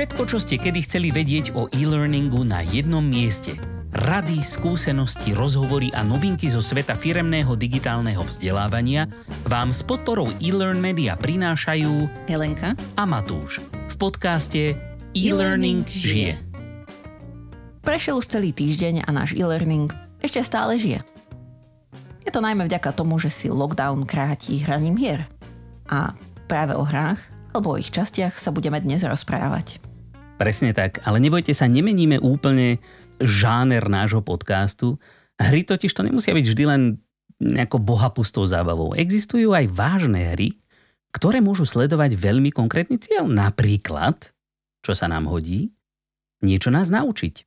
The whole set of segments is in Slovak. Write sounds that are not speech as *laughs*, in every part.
Všetko, čo ste kedy chceli vedieť o e-learningu na jednom mieste. Rady, skúsenosti, rozhovory a novinky zo sveta firemného digitálneho vzdelávania vám s podporou e-learn media prinášajú Helenka a Matúš v podcaste E-Learning žije. Prešiel už celý týždeň a náš e-learning ešte stále žije. Je to najmä vďaka tomu, že si lockdown kráti hraním hier. A práve o hrách alebo o ich častiach sa budeme dnes rozprávať. Presne tak, ale nebojte sa, nemeníme úplne žáner nášho podcastu. Hry totiž to nemusia byť vždy len nejako bohapustou zábavou. Existujú aj vážne hry, ktoré môžu sledovať veľmi konkrétny cieľ. Napríklad, čo sa nám hodí, niečo nás naučiť.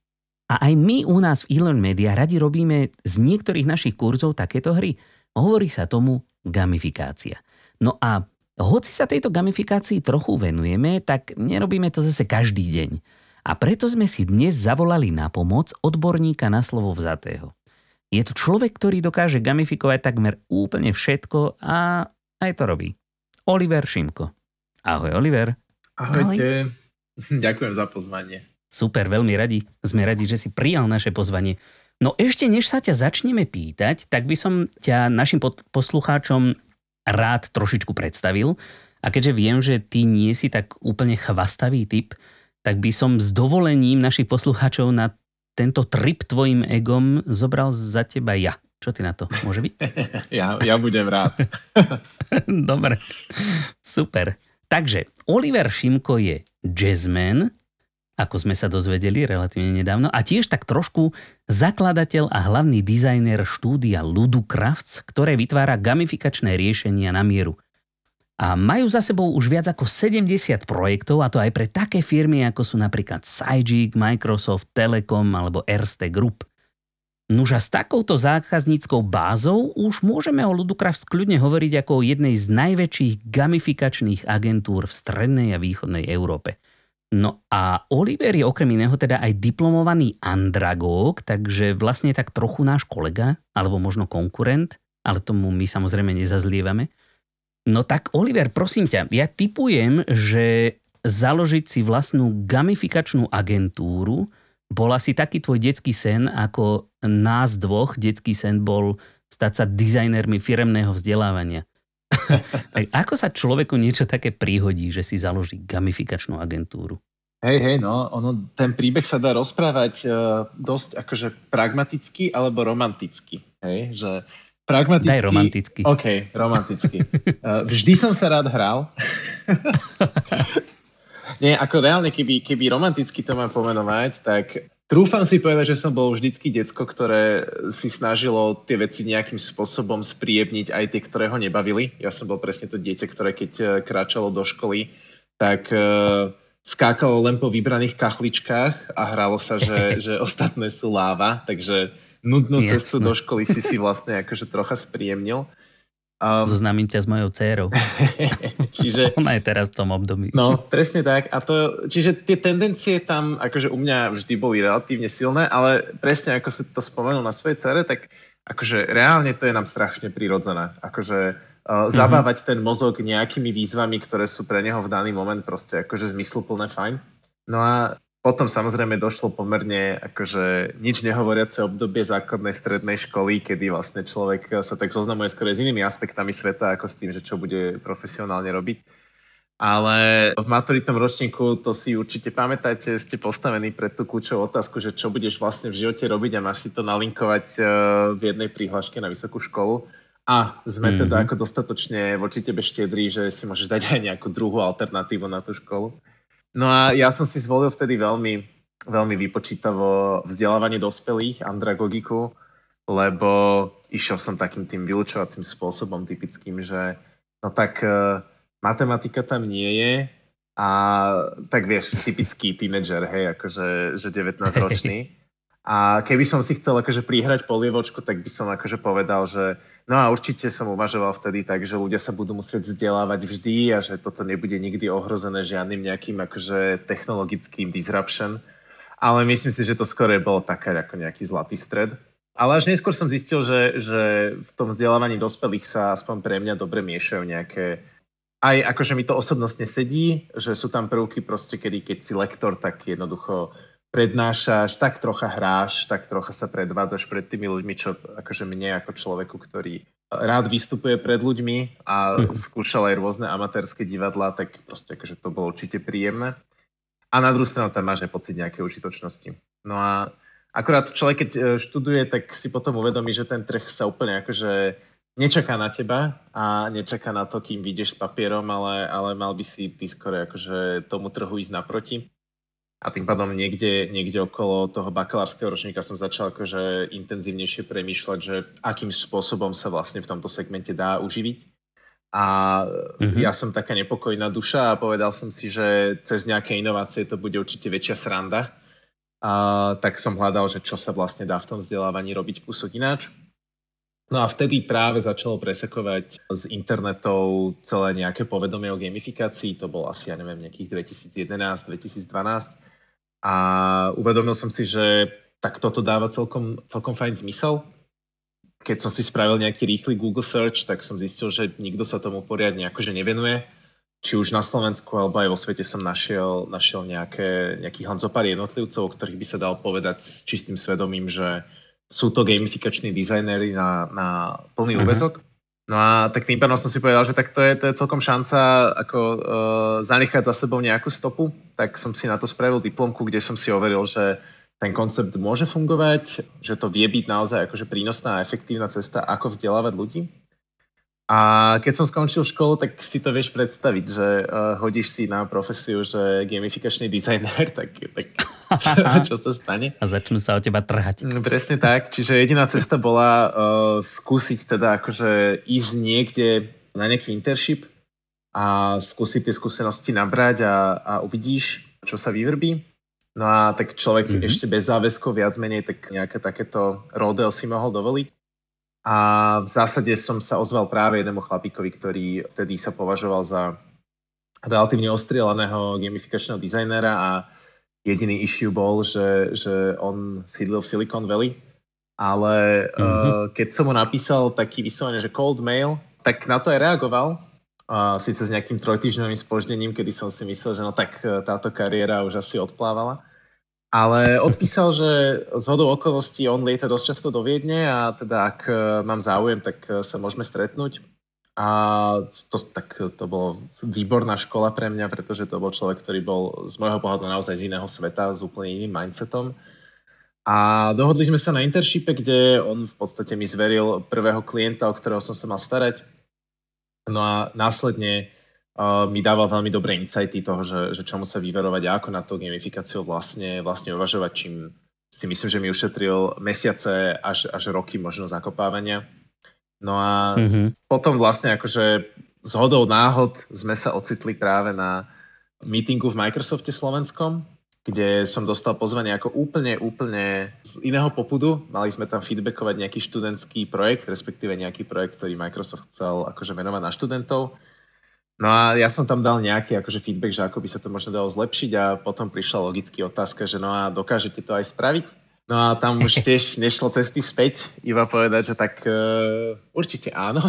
A aj my u nás v eLearn Media radi robíme z niektorých našich kurzov takéto hry. Hovorí sa tomu gamifikácia. No a hoci sa tejto gamifikácii trochu venujeme, tak nerobíme to zase každý deň. A preto sme si dnes zavolali na pomoc odborníka na slovo vzatého. Je to človek, ktorý dokáže gamifikovať takmer úplne všetko a aj to robí. Oliver Šimko. Ahoj, Oliver. Ahojte. Ahoj. *laughs* Ďakujem za pozvanie. Super, veľmi radi. Sme radi, že si prijal naše pozvanie. No ešte než sa ťa začneme pýtať, tak by som ťa našim poslucháčom rád trošičku predstavil. A keďže viem, že ty nie si tak úplne chvastavý typ, tak by som s dovolením našich poslucháčov na tento trip tvojim egom zobral za teba ja. Čo ty na to? Môže byť? *laughs* Ja, ja budem rád. *laughs* Dobre, super. Takže Oliver Šimko je jazzman, ako sme sa dozvedeli relatívne nedávno, a tiež tak trošku zakladateľ a hlavný dizajner štúdia Ludocrafts, ktoré vytvára gamifikačné riešenia na mieru a majú za sebou už viac ako 70 projektov a to aj pre také firmy ako sú napríklad Sajik, Microsoft, Telekom alebo Erste Group. Nuž a s takouto zákazníckou bázou už môžeme o Ludocraft kľudne hovoriť ako o jednej z najväčších gamifikačných agentúr v strednej a východnej Európe. No a Oliver je okrem iného teda aj diplomovaný andragóg, takže vlastne tak trochu náš kolega, alebo možno konkurent, ale tomu my samozrejme nezazlievame. No tak Oliver, prosím ťa, ja typujem, že založiť si vlastnú gamifikačnú agentúru bol asi taký tvoj detský sen, ako nás dvoch detský sen bol stať sa dizajnermi firemného vzdelávania. *laughs* tak ako sa človeku niečo také príhodí, že si založí gamifikačnú agentúru? Hej, hej, no, ono, ten príbeh sa dá rozprávať uh, dosť akože pragmaticky alebo romanticky. Hej, že Pragmaticky. Daj romanticky. OK, romanticky. Uh, *laughs* vždy som sa rád hral. *laughs* Nie, ako reálne, keby, keby romanticky to mám pomenovať, tak trúfam si povedať, že som bol vždycky decko, ktoré si snažilo tie veci nejakým spôsobom spríjemniť aj tie, ktoré ho nebavili. Ja som bol presne to dieťa, ktoré keď eh, kráčalo do školy, tak uh, skákalo len po vybraných kachličkách a hralo sa, že, *laughs* že ostatné sú láva, takže nudnú Jasne. cestu do školy si si vlastne akože trocha spríjemnil. Um, Zoznámim ťa s mojou dcerou. *laughs* čiže, Ona je teraz v tom období. No, presne tak. A to, čiže tie tendencie tam akože u mňa vždy boli relatívne silné, ale presne ako si to spomenul na svojej cere, tak akože reálne to je nám strašne prirodzené. Akože uh, zabávať mm-hmm. ten mozog nejakými výzvami, ktoré sú pre neho v daný moment proste akože zmysluplné fajn. No a potom samozrejme došlo pomerne akože nič nehovoriace obdobie základnej strednej školy, kedy vlastne človek sa tak zoznamuje skôr s inými aspektami sveta, ako s tým, že čo bude profesionálne robiť. Ale v maturitnom ročníku to si určite pamätáte, ste postavení pred tú kľúčovú otázku, že čo budeš vlastne v živote robiť a máš si to nalinkovať eh, v jednej prihláške na vysokú školu. A sme mm-hmm. teda ako dostatočne voči tebe štedrí, že si môžeš dať aj nejakú druhú alternatívu na tú školu. No a ja som si zvolil vtedy veľmi, veľmi vypočítavo vzdelávanie dospelých, andragogiku, lebo išiel som takým tým vylúčovacím spôsobom typickým, že no tak uh, matematika tam nie je a tak vieš, typický tínedžer, hej, akože že 19 ročný. *laughs* A keby som si chcel akože prihrať polievočku, tak by som akože povedal, že No a určite som uvažoval vtedy tak, že ľudia sa budú musieť vzdelávať vždy a že toto nebude nikdy ohrozené žiadnym nejakým akože technologickým disruption. Ale myslím si, že to skôr bolo také ako nejaký zlatý stred. Ale až neskôr som zistil, že, že v tom vzdelávaní dospelých sa aspoň pre mňa dobre miešajú nejaké aj akože mi to osobnostne sedí, že sú tam prvky proste, kedy keď si lektor, tak jednoducho prednášaš, tak trocha hráš, tak trocha sa predvádzaš pred tými ľuďmi, čo akože mne ako človeku, ktorý rád vystupuje pred ľuďmi a mhm. skúšal aj rôzne amatérske divadlá, tak proste akože to bolo určite príjemné. A na druhú stranu tam máš aj pocit nejakej užitočnosti. No a akorát človek, keď e, študuje, tak si potom uvedomí, že ten trh sa úplne akože nečaká na teba a nečaká na to, kým vyjdeš s papierom, ale, ale mal by si ty skoro akože tomu trhu ísť naproti. A tým pádom niekde, niekde okolo toho bakalárskeho ročníka som začal akože intenzívnejšie premýšľať, že akým spôsobom sa vlastne v tomto segmente dá uživiť. A mm-hmm. ja som taká nepokojná duša a povedal som si, že cez nejaké inovácie to bude určite väčšia sranda. A tak som hľadal, že čo sa vlastne dá v tom vzdelávaní robiť kúsok ináč. No a vtedy práve začalo presekovať z internetov celé nejaké povedomie o gamifikácii. To bol asi, ja neviem, nejakých 2011-2012 a uvedomil som si, že tak toto dáva celkom, celkom fajn zmysel. Keď som si spravil nejaký rýchly Google search, tak som zistil, že nikto sa tomu poriadne akože nevenuje. Či už na Slovensku alebo aj vo svete som našiel, našiel nejaké, nejakých hanzopár jednotlivcov, o ktorých by sa dal povedať s čistým svedomím, že sú to gamifikační dizajnéri na, na plný uh-huh. úvezok. No a tak tým pádom som si povedal, že tak to je, to je celkom šanca ako uh, zanechať za sebou nejakú stopu. Tak som si na to spravil diplomku, kde som si overil, že ten koncept môže fungovať, že to vie byť naozaj akože prínosná a efektívna cesta, ako vzdelávať ľudí. A keď som skončil školu, tak si to vieš predstaviť, že uh, hodíš si na profesiu, že gamifikačný dizajner, tak, tak *laughs* čo sa stane? A začnú sa o teba trhať. Mm, presne tak, čiže jediná cesta bola uh, skúsiť teda akože ísť niekde na nejaký internship a skúsiť tie skúsenosti nabrať a, a uvidíš, čo sa vyvrbí. No a tak človek mm-hmm. ešte bez záväzkov viac menej tak nejaké takéto rodeo si mohol dovoliť. A v zásade som sa ozval práve jednému chlapíkovi, ktorý vtedy sa považoval za relatívne ostrielaného gamifikačného dizajnera a jediný issue bol, že, že on sídlil v Silicon Valley. Ale mm-hmm. uh, keď som mu napísal taký vyslovene, že cold mail, tak na to aj reagoval. Uh, síce s nejakým trojtýždňovým spoždením, kedy som si myslel, že no tak uh, táto kariéra už asi odplávala. Ale odpísal, že z hodou okolností on lieta dosť často do Viedne a teda ak e, mám záujem, tak e, sa môžeme stretnúť. A to, tak to bolo výborná škola pre mňa, pretože to bol človek, ktorý bol z môjho pohľadu naozaj z iného sveta, s úplne iným mindsetom. A dohodli sme sa na internshipe, kde on v podstate mi zveril prvého klienta, o ktorého som sa mal starať. No a následne uh, mi dával veľmi dobré insighty toho, že, že čomu sa vyverovať a ako na to gamifikáciu vlastne, vlastne uvažovať, čím si myslím, že mi ušetril mesiace až, až roky možno zakopávania. No a mm-hmm. potom vlastne akože z hodou náhod sme sa ocitli práve na meetingu v Microsofte slovenskom, kde som dostal pozvanie ako úplne, úplne z iného popudu. Mali sme tam feedbackovať nejaký študentský projekt, respektíve nejaký projekt, ktorý Microsoft chcel akože venovať na študentov. No a ja som tam dal nejaký akože feedback, že ako by sa to možno dalo zlepšiť a potom prišla logicky otázka, že no a dokážete to aj spraviť? No a tam už *laughs* tiež nešlo cesty späť, iba povedať, že tak uh, určite áno.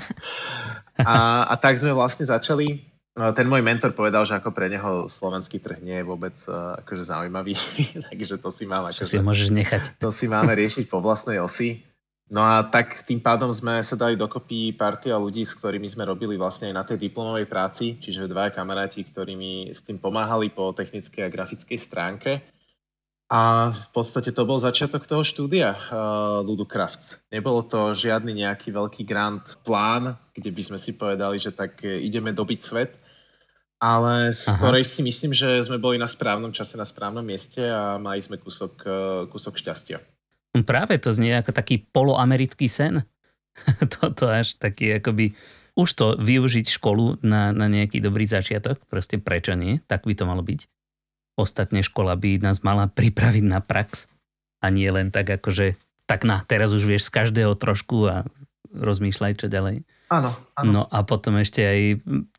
*laughs* a, a tak sme vlastne začali. Ten môj mentor povedal, že ako pre neho slovenský trh nie je vôbec uh, akože zaujímavý, *laughs* takže to si mám akože, si môžeš nechať. To si máme riešiť po vlastnej osi. No a tak tým pádom sme sa dali dokopy partia ľudí, s ktorými sme robili vlastne aj na tej diplomovej práci, čiže dvaja kamaráti, ktorí mi s tým pomáhali po technickej a grafickej stránke. A v podstate to bol začiatok toho štúdia uh, Ludocrafts. Nebolo to žiadny nejaký veľký grant plán, kde by sme si povedali, že tak ideme dobiť svet, ale skorej si myslím, že sme boli na správnom čase, na správnom mieste a mali sme kúsok, uh, kúsok šťastia. Práve to znie ako taký poloamerický sen. *laughs* Toto až taký akoby už to využiť školu na, na nejaký dobrý začiatok, proste prečo nie, tak by to malo byť. Ostatne škola by nás mala pripraviť na prax a nie len tak akože tak na, teraz už vieš z každého trošku a rozmýšľaj čo ďalej. Áno, áno. No a potom ešte aj,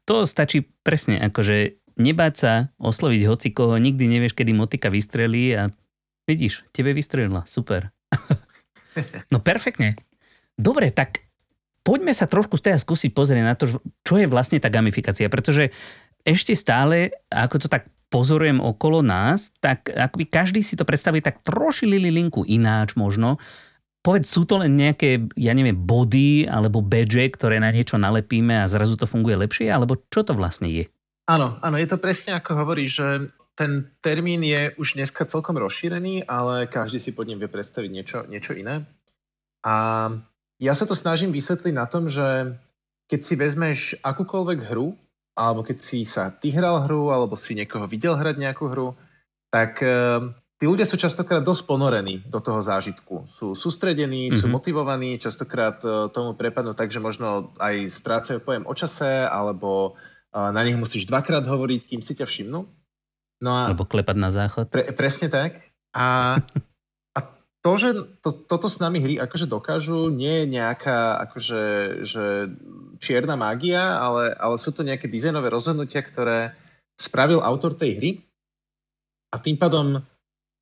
to stačí presne, akože nebáť sa osloviť hoci koho, nikdy nevieš, kedy motika vystrelí a vidíš, tebe vystrelila, super. *laughs* No perfektne. Dobre, tak poďme sa trošku z toho skúsiť pozrieť na to, čo je vlastne tá gamifikácia, pretože ešte stále, ako to tak pozorujem okolo nás, tak akoby každý si to predstaví tak troši linku ináč možno. Povedz, sú to len nejaké, ja neviem, body alebo badge, ktoré na niečo nalepíme a zrazu to funguje lepšie, alebo čo to vlastne je? Áno, áno, je to presne ako hovorí, že ten termín je už dneska celkom rozšírený, ale každý si pod ním vie predstaviť niečo, niečo iné. A ja sa to snažím vysvetliť na tom, že keď si vezmeš akúkoľvek hru, alebo keď si sa ty hral hru, alebo si niekoho videl hrať nejakú hru, tak e, tí ľudia sú častokrát dosť ponorení do toho zážitku. Sú sústredení, mm-hmm. sú mhm. motivovaní, častokrát e, tomu prepadnú tak, že možno aj strácajú pojem o čase, alebo e, na nich musíš dvakrát hovoriť, kým si ťa všimnú. No a, alebo klepať na záchod. Pre, presne tak. *laughs* A to, že to, toto s nami hry akože dokážu, nie je nejaká akože, že čierna mágia, ale, ale sú to nejaké dizajnové rozhodnutia, ktoré spravil autor tej hry. A tým pádom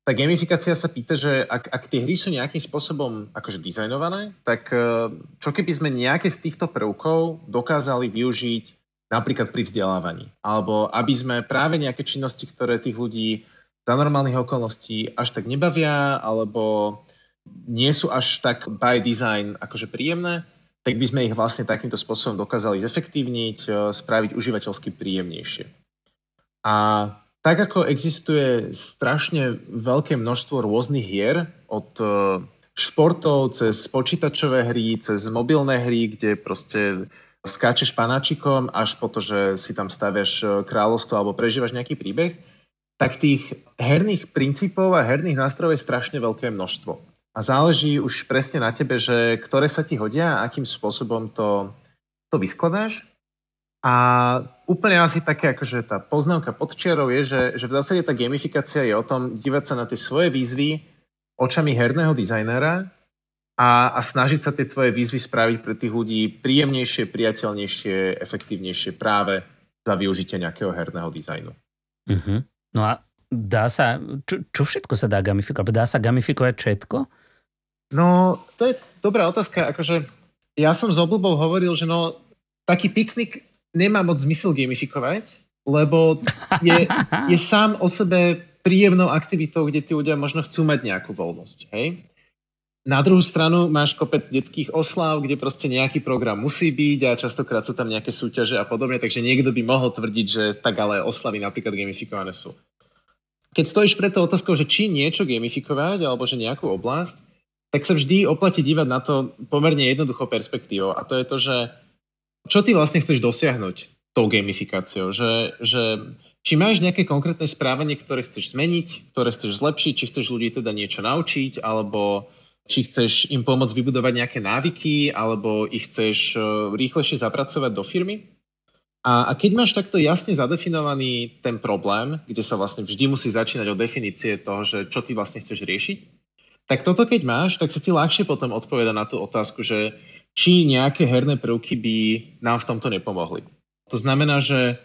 tá gamifikácia sa pýta, že ak, ak tie hry sú nejakým spôsobom akože dizajnované, tak e, čo keby sme nejaké z týchto prvkov dokázali využiť napríklad pri vzdelávaní. Alebo aby sme práve nejaké činnosti, ktoré tých ľudí za normálnych okolností až tak nebavia, alebo nie sú až tak by design akože príjemné, tak by sme ich vlastne takýmto spôsobom dokázali zefektívniť, e, spraviť užívateľsky príjemnejšie. A tak ako existuje strašne veľké množstvo rôznych hier, od e, športov cez počítačové hry, cez mobilné hry, kde proste skáčeš panáčikom až po to, že si tam staviaš e, kráľovstvo alebo prežívaš nejaký príbeh, tak tých herných princípov a herných nástrojov je strašne veľké množstvo. A záleží už presne na tebe, že ktoré sa ti hodia a akým spôsobom to, to vyskladáš. A úplne asi také, akože tá poznámka pod čiarou je, že, že v zásade tá gamifikácia je o tom dívať sa na tie svoje výzvy očami herného dizajnera a, a snažiť sa tie tvoje výzvy spraviť pre tých ľudí príjemnejšie, priateľnejšie, efektívnejšie práve za využitie nejakého herného dizajnu. Uh-huh. No a dá sa, čo, čo všetko sa dá gamifikovať? Dá sa gamifikovať všetko? No, to je dobrá otázka. Akože ja som s obľubou hovoril, že no, taký piknik nemá moc zmysel gamifikovať, lebo je, *laughs* je sám o sebe príjemnou aktivitou, kde tí ľudia možno chcú mať nejakú voľnosť. Hej? Na druhú stranu máš kopec detských oslav, kde proste nejaký program musí byť a častokrát sú tam nejaké súťaže a podobne, takže niekto by mohol tvrdiť, že tak ale oslavy napríklad gamifikované sú. Keď stojíš pred tou otázkou, že či niečo gamifikovať alebo že nejakú oblasť, tak sa vždy oplatí dívať na to pomerne jednoducho perspektívou a to je to, že čo ty vlastne chceš dosiahnuť tou gamifikáciou, že, že či máš nejaké konkrétne správanie, ktoré chceš zmeniť, ktoré chceš zlepšiť, či chceš ľudí teda niečo naučiť, alebo či chceš im pomôcť vybudovať nejaké návyky, alebo ich chceš e, rýchlejšie zapracovať do firmy. A, a keď máš takto jasne zadefinovaný ten problém, kde sa vlastne vždy musí začínať od definície toho, že čo ty vlastne chceš riešiť, tak toto keď máš, tak sa ti ľahšie potom odpoveda na tú otázku, že či nejaké herné prvky by nám v tomto nepomohli. To znamená, že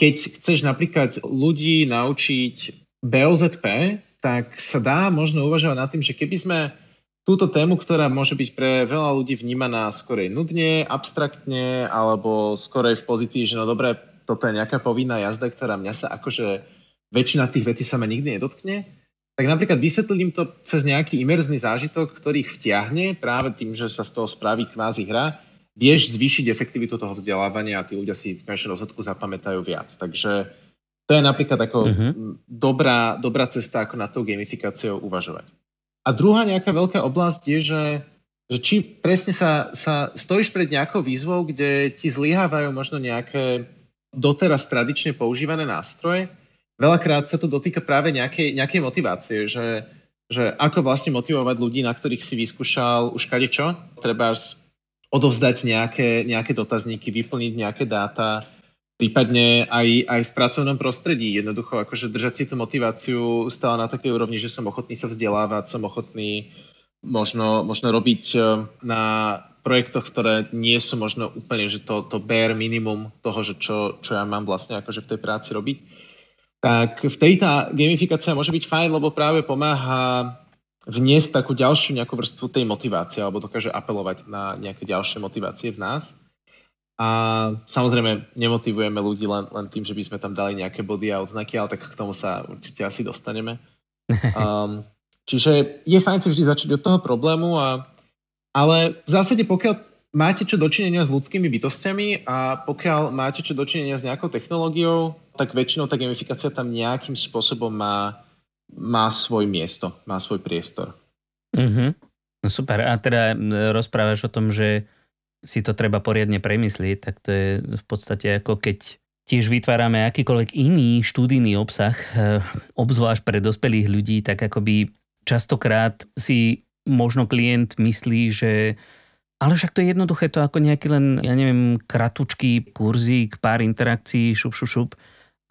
keď chceš napríklad ľudí naučiť BOZP, tak sa dá možno uvažovať nad tým, že keby sme túto tému, ktorá môže byť pre veľa ľudí vnímaná skorej nudne, abstraktne, alebo skorej v pozícii, že no dobre, toto je nejaká povinná jazda, ktorá mňa sa akože väčšina tých vecí sa ma nikdy nedotkne, tak napríklad vysvetlím to cez nejaký imerzný zážitok, ktorý ich vtiahne práve tým, že sa z toho spraví kvázi hra, vieš zvýšiť efektivitu toho vzdelávania a tí ľudia si v konečnom rozhodku zapamätajú viac. Takže to je napríklad ako uh-huh. dobrá, dobrá cesta, ako na tou gamifikáciou uvažovať. A druhá nejaká veľká oblasť je, že, že či presne sa, sa stojíš pred nejakou výzvou, kde ti zlyhávajú možno nejaké doteraz tradične používané nástroje. Veľakrát sa to dotýka práve nejakej, nejakej motivácie, že, že ako vlastne motivovať ľudí, na ktorých si vyskúšal už čo, treba odovzdať nejaké, nejaké dotazníky, vyplniť nejaké dáta, prípadne aj, aj v pracovnom prostredí. Jednoducho akože držať si tú motiváciu stále na takej úrovni, že som ochotný sa vzdelávať, som ochotný možno, možno robiť e, na projektoch, ktoré nie sú možno úplne, že to, to bare minimum toho, že čo, čo ja mám vlastne akože v tej práci robiť. Tak v tej tá gamifikácia môže byť fajn, lebo práve pomáha vniesť takú ďalšiu nejakú vrstvu tej motivácie alebo dokáže apelovať na nejaké ďalšie motivácie v nás. A samozrejme nemotivujeme ľudí len, len tým, že by sme tam dali nejaké body a odznaky, ale tak k tomu sa určite asi dostaneme. Um, *laughs* čiže je fajn si vždy začať od toho problému, a, ale v zásade pokiaľ máte čo dočinenia s ľudskými bytostiami a pokiaľ máte čo dočinenia s nejakou technológiou, tak väčšinou tá gamifikácia tam nejakým spôsobom má, má svoj miesto, má svoj priestor. Mm-hmm. No super. A teda rozprávaš o tom, že si to treba poriadne premyslieť, tak to je v podstate ako keď tiež vytvárame akýkoľvek iný študijný obsah, eh, obzvlášť pre dospelých ľudí, tak akoby častokrát si možno klient myslí, že ale však to je jednoduché, to ako nejaký len, ja neviem, kratučký kurzík, pár interakcií, šup, šup, šup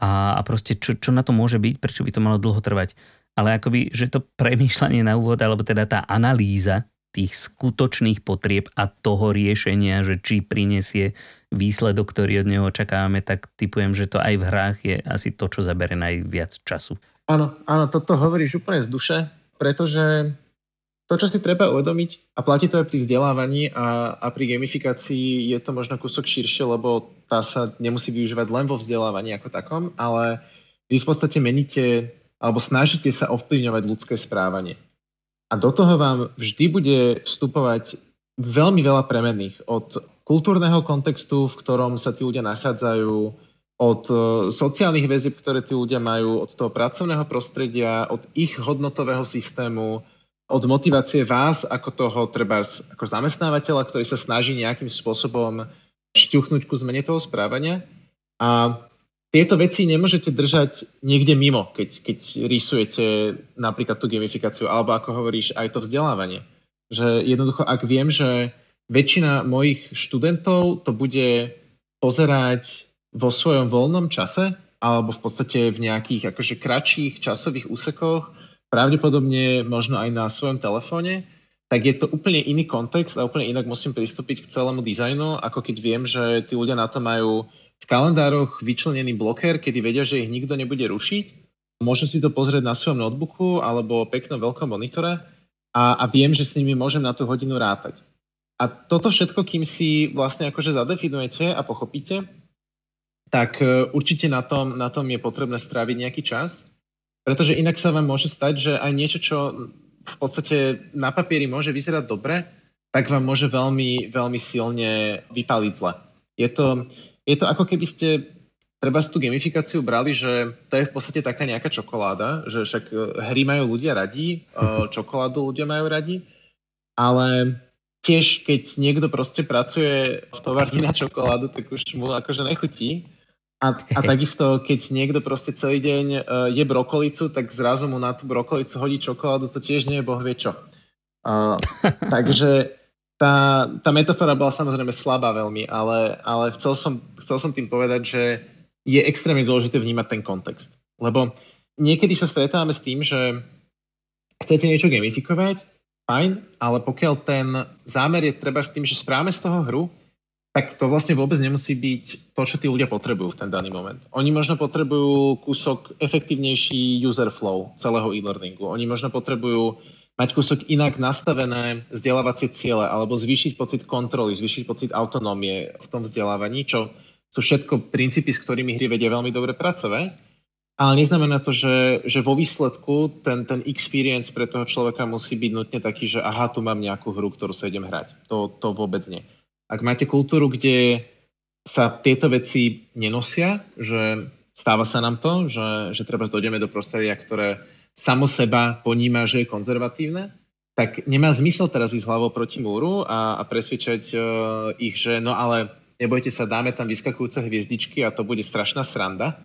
a, a proste čo, čo na to môže byť, prečo by to malo dlho trvať. Ale akoby, že to *laughs* premýšľanie na úvod, alebo teda tá analýza tých skutočných potrieb a toho riešenia, že či prinesie výsledok, ktorý od neho očakávame, tak typujem, že to aj v hrách je asi to, čo zabere najviac času. Áno, áno, toto hovoríš úplne z duše, pretože to, čo si treba uvedomiť, a platí to aj pri vzdelávaní a, a pri gamifikácii, je to možno kúsok širšie, lebo tá sa nemusí využívať len vo vzdelávaní ako takom, ale vy v podstate meníte alebo snažíte sa ovplyvňovať ľudské správanie. A do toho vám vždy bude vstupovať veľmi veľa premenných. Od kultúrneho kontextu, v ktorom sa tí ľudia nachádzajú, od e, sociálnych väzieb, ktoré tí ľudia majú, od toho pracovného prostredia, od ich hodnotového systému, od motivácie vás ako toho treba ako zamestnávateľa, ktorý sa snaží nejakým spôsobom šťuchnúť ku zmene toho správania. A tieto veci nemôžete držať niekde mimo, keď, keď rysujete napríklad tú gamifikáciu, alebo ako hovoríš, aj to vzdelávanie. Že jednoducho, ak viem, že väčšina mojich študentov to bude pozerať vo svojom voľnom čase, alebo v podstate v nejakých akože kratších časových úsekoch, pravdepodobne možno aj na svojom telefóne, tak je to úplne iný kontext a úplne inak musím pristúpiť k celému dizajnu, ako keď viem, že tí ľudia na to majú v kalendároch vyčlenený bloker, kedy vedia, že ich nikto nebude rušiť. Môžem si to pozrieť na svojom notebooku alebo peknom veľkom monitore a, a viem, že s nimi môžem na tú hodinu rátať. A toto všetko, kým si vlastne akože zadefinujete a pochopíte, tak e, určite na tom, na tom je potrebné stráviť nejaký čas, pretože inak sa vám môže stať, že aj niečo, čo v podstate na papieri môže vyzerať dobre, tak vám môže veľmi, veľmi silne vypaliť zle. Je to, je to ako keby ste treba tú gamifikáciu brali, že to je v podstate taká nejaká čokoláda, že však e, hry majú ľudia radi, e, *laughs* čokoládu ľudia majú radi, ale tiež keď niekto proste pracuje v továrni na čokoládu, tak už mu akože nechutí. A, a *laughs* takisto, keď niekto proste celý deň uh, je brokolicu, tak zrazu mu na tú brokolicu hodí čokoládu, to tiež nie je boh vie čo. Uh, *laughs* takže tá, tá metafora bola samozrejme slabá veľmi, ale, ale chcel, som, chcel som tým povedať, že je extrémne dôležité vnímať ten kontext. Lebo niekedy sa stretávame s tým, že chcete niečo gamifikovať, fajn, ale pokiaľ ten zámer je treba s tým, že správame z toho hru, tak to vlastne vôbec nemusí byť to, čo tí ľudia potrebujú v ten daný moment. Oni možno potrebujú kúsok efektívnejší user flow celého e-learningu. Oni možno potrebujú mať kúsok inak nastavené vzdelávacie ciele alebo zvýšiť pocit kontroly, zvýšiť pocit autonómie v tom vzdelávaní, čo sú všetko princípy, s ktorými hry vedia veľmi dobre pracovať. Ale neznamená to, že, že vo výsledku ten, ten experience pre toho človeka musí byť nutne taký, že aha, tu mám nejakú hru, ktorú sa idem hrať. To, to vôbec nie. Ak máte kultúru, kde sa tieto veci nenosia, že stáva sa nám to, že, že treba dojdeme do prostredia, ktoré samo seba poníma, že je konzervatívne, tak nemá zmysel teraz ísť hlavou proti múru a, a presvedčať uh, ich, že no ale nebojte sa, dáme tam vyskakujúce hviezdičky a to bude strašná sranda.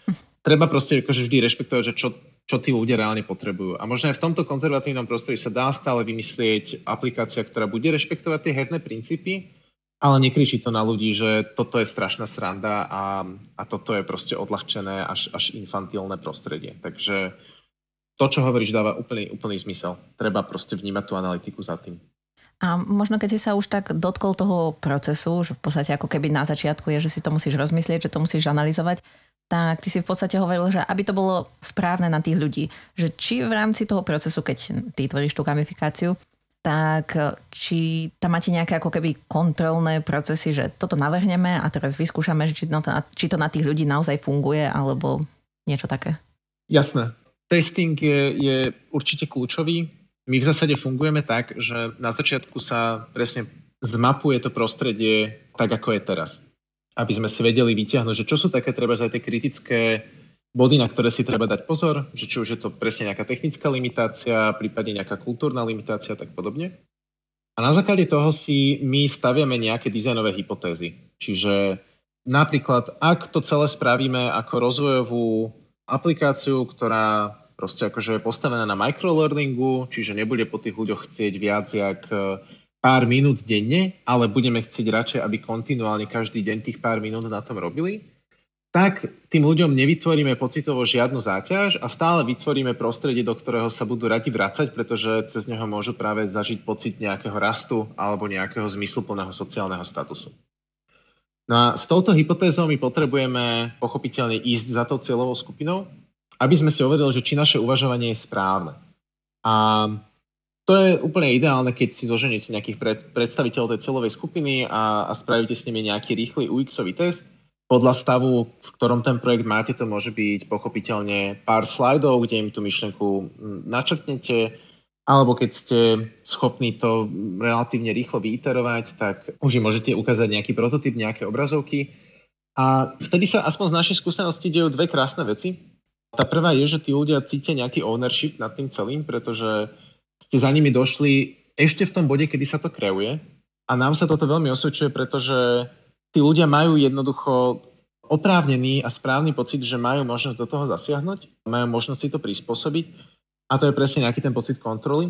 Treba proste akože vždy rešpektovať, že čo, čo tí ľudia reálne potrebujú. A možno aj v tomto konzervatívnom prostredí sa dá stále vymyslieť aplikácia, ktorá bude rešpektovať tie herné princípy, ale nekričí to na ľudí, že toto je strašná sranda a, a toto je proste odľahčené až, až infantilné prostredie. Takže to, čo hovoríš, dáva úplný, úplný zmysel. Treba proste vnímať tú analytiku za tým. A možno keď si sa už tak dotkol toho procesu, že v podstate ako keby na začiatku je, že si to musíš rozmyslieť, že to musíš analyzovať, tak ty si v podstate hovoril, že aby to bolo správne na tých ľudí, že či v rámci toho procesu, keď ty tvoríš tú gamifikáciu, tak či tam máte nejaké ako keby kontrolné procesy, že toto navrhneme a teraz vyskúšame, či, to, či to na tých ľudí naozaj funguje, alebo niečo také. Jasné. Testing je, je určite kľúčový. My v zásade fungujeme tak, že na začiatku sa presne zmapuje to prostredie tak, ako je teraz aby sme si vedeli vyťahnuť, že čo sú také treba aj tie kritické body, na ktoré si treba dať pozor, že či už je to presne nejaká technická limitácia, prípadne nejaká kultúrna limitácia a tak podobne. A na základe toho si my staviame nejaké dizajnové hypotézy. Čiže napríklad, ak to celé spravíme ako rozvojovú aplikáciu, ktorá proste akože je postavená na microlearningu, čiže nebude po tých ľuďoch chcieť viac jak pár minút denne, ale budeme chcieť radšej, aby kontinuálne každý deň tých pár minút na tom robili, tak tým ľuďom nevytvoríme pocitovo žiadnu záťaž a stále vytvoríme prostredie, do ktorého sa budú radi vracať, pretože cez neho môžu práve zažiť pocit nejakého rastu alebo nejakého zmysluplného sociálneho statusu. No a s touto hypotézou my potrebujeme pochopiteľne ísť za tou cieľovou skupinou, aby sme si overili, že či naše uvažovanie je správne. A to je úplne ideálne, keď si zoženiete nejakých pred, predstaviteľov tej celovej skupiny a, a spravíte s nimi nejaký rýchly UX-ový test. Podľa stavu, v ktorom ten projekt máte, to môže byť pochopiteľne pár slajdov, kde im tú myšlenku načrtnete, alebo keď ste schopní to relatívne rýchlo vyiterovať, tak už im môžete ukázať nejaký prototyp, nejaké obrazovky. A vtedy sa aspoň z našej skúsenosti dejú dve krásne veci. Tá prvá je, že tí ľudia cítia nejaký ownership nad tým celým, pretože ste za nimi došli ešte v tom bode, kedy sa to kreuje. A nám sa toto veľmi osvedčuje, pretože tí ľudia majú jednoducho oprávnený a správny pocit, že majú možnosť do toho zasiahnuť, majú možnosť si to prispôsobiť a to je presne nejaký ten pocit kontroly.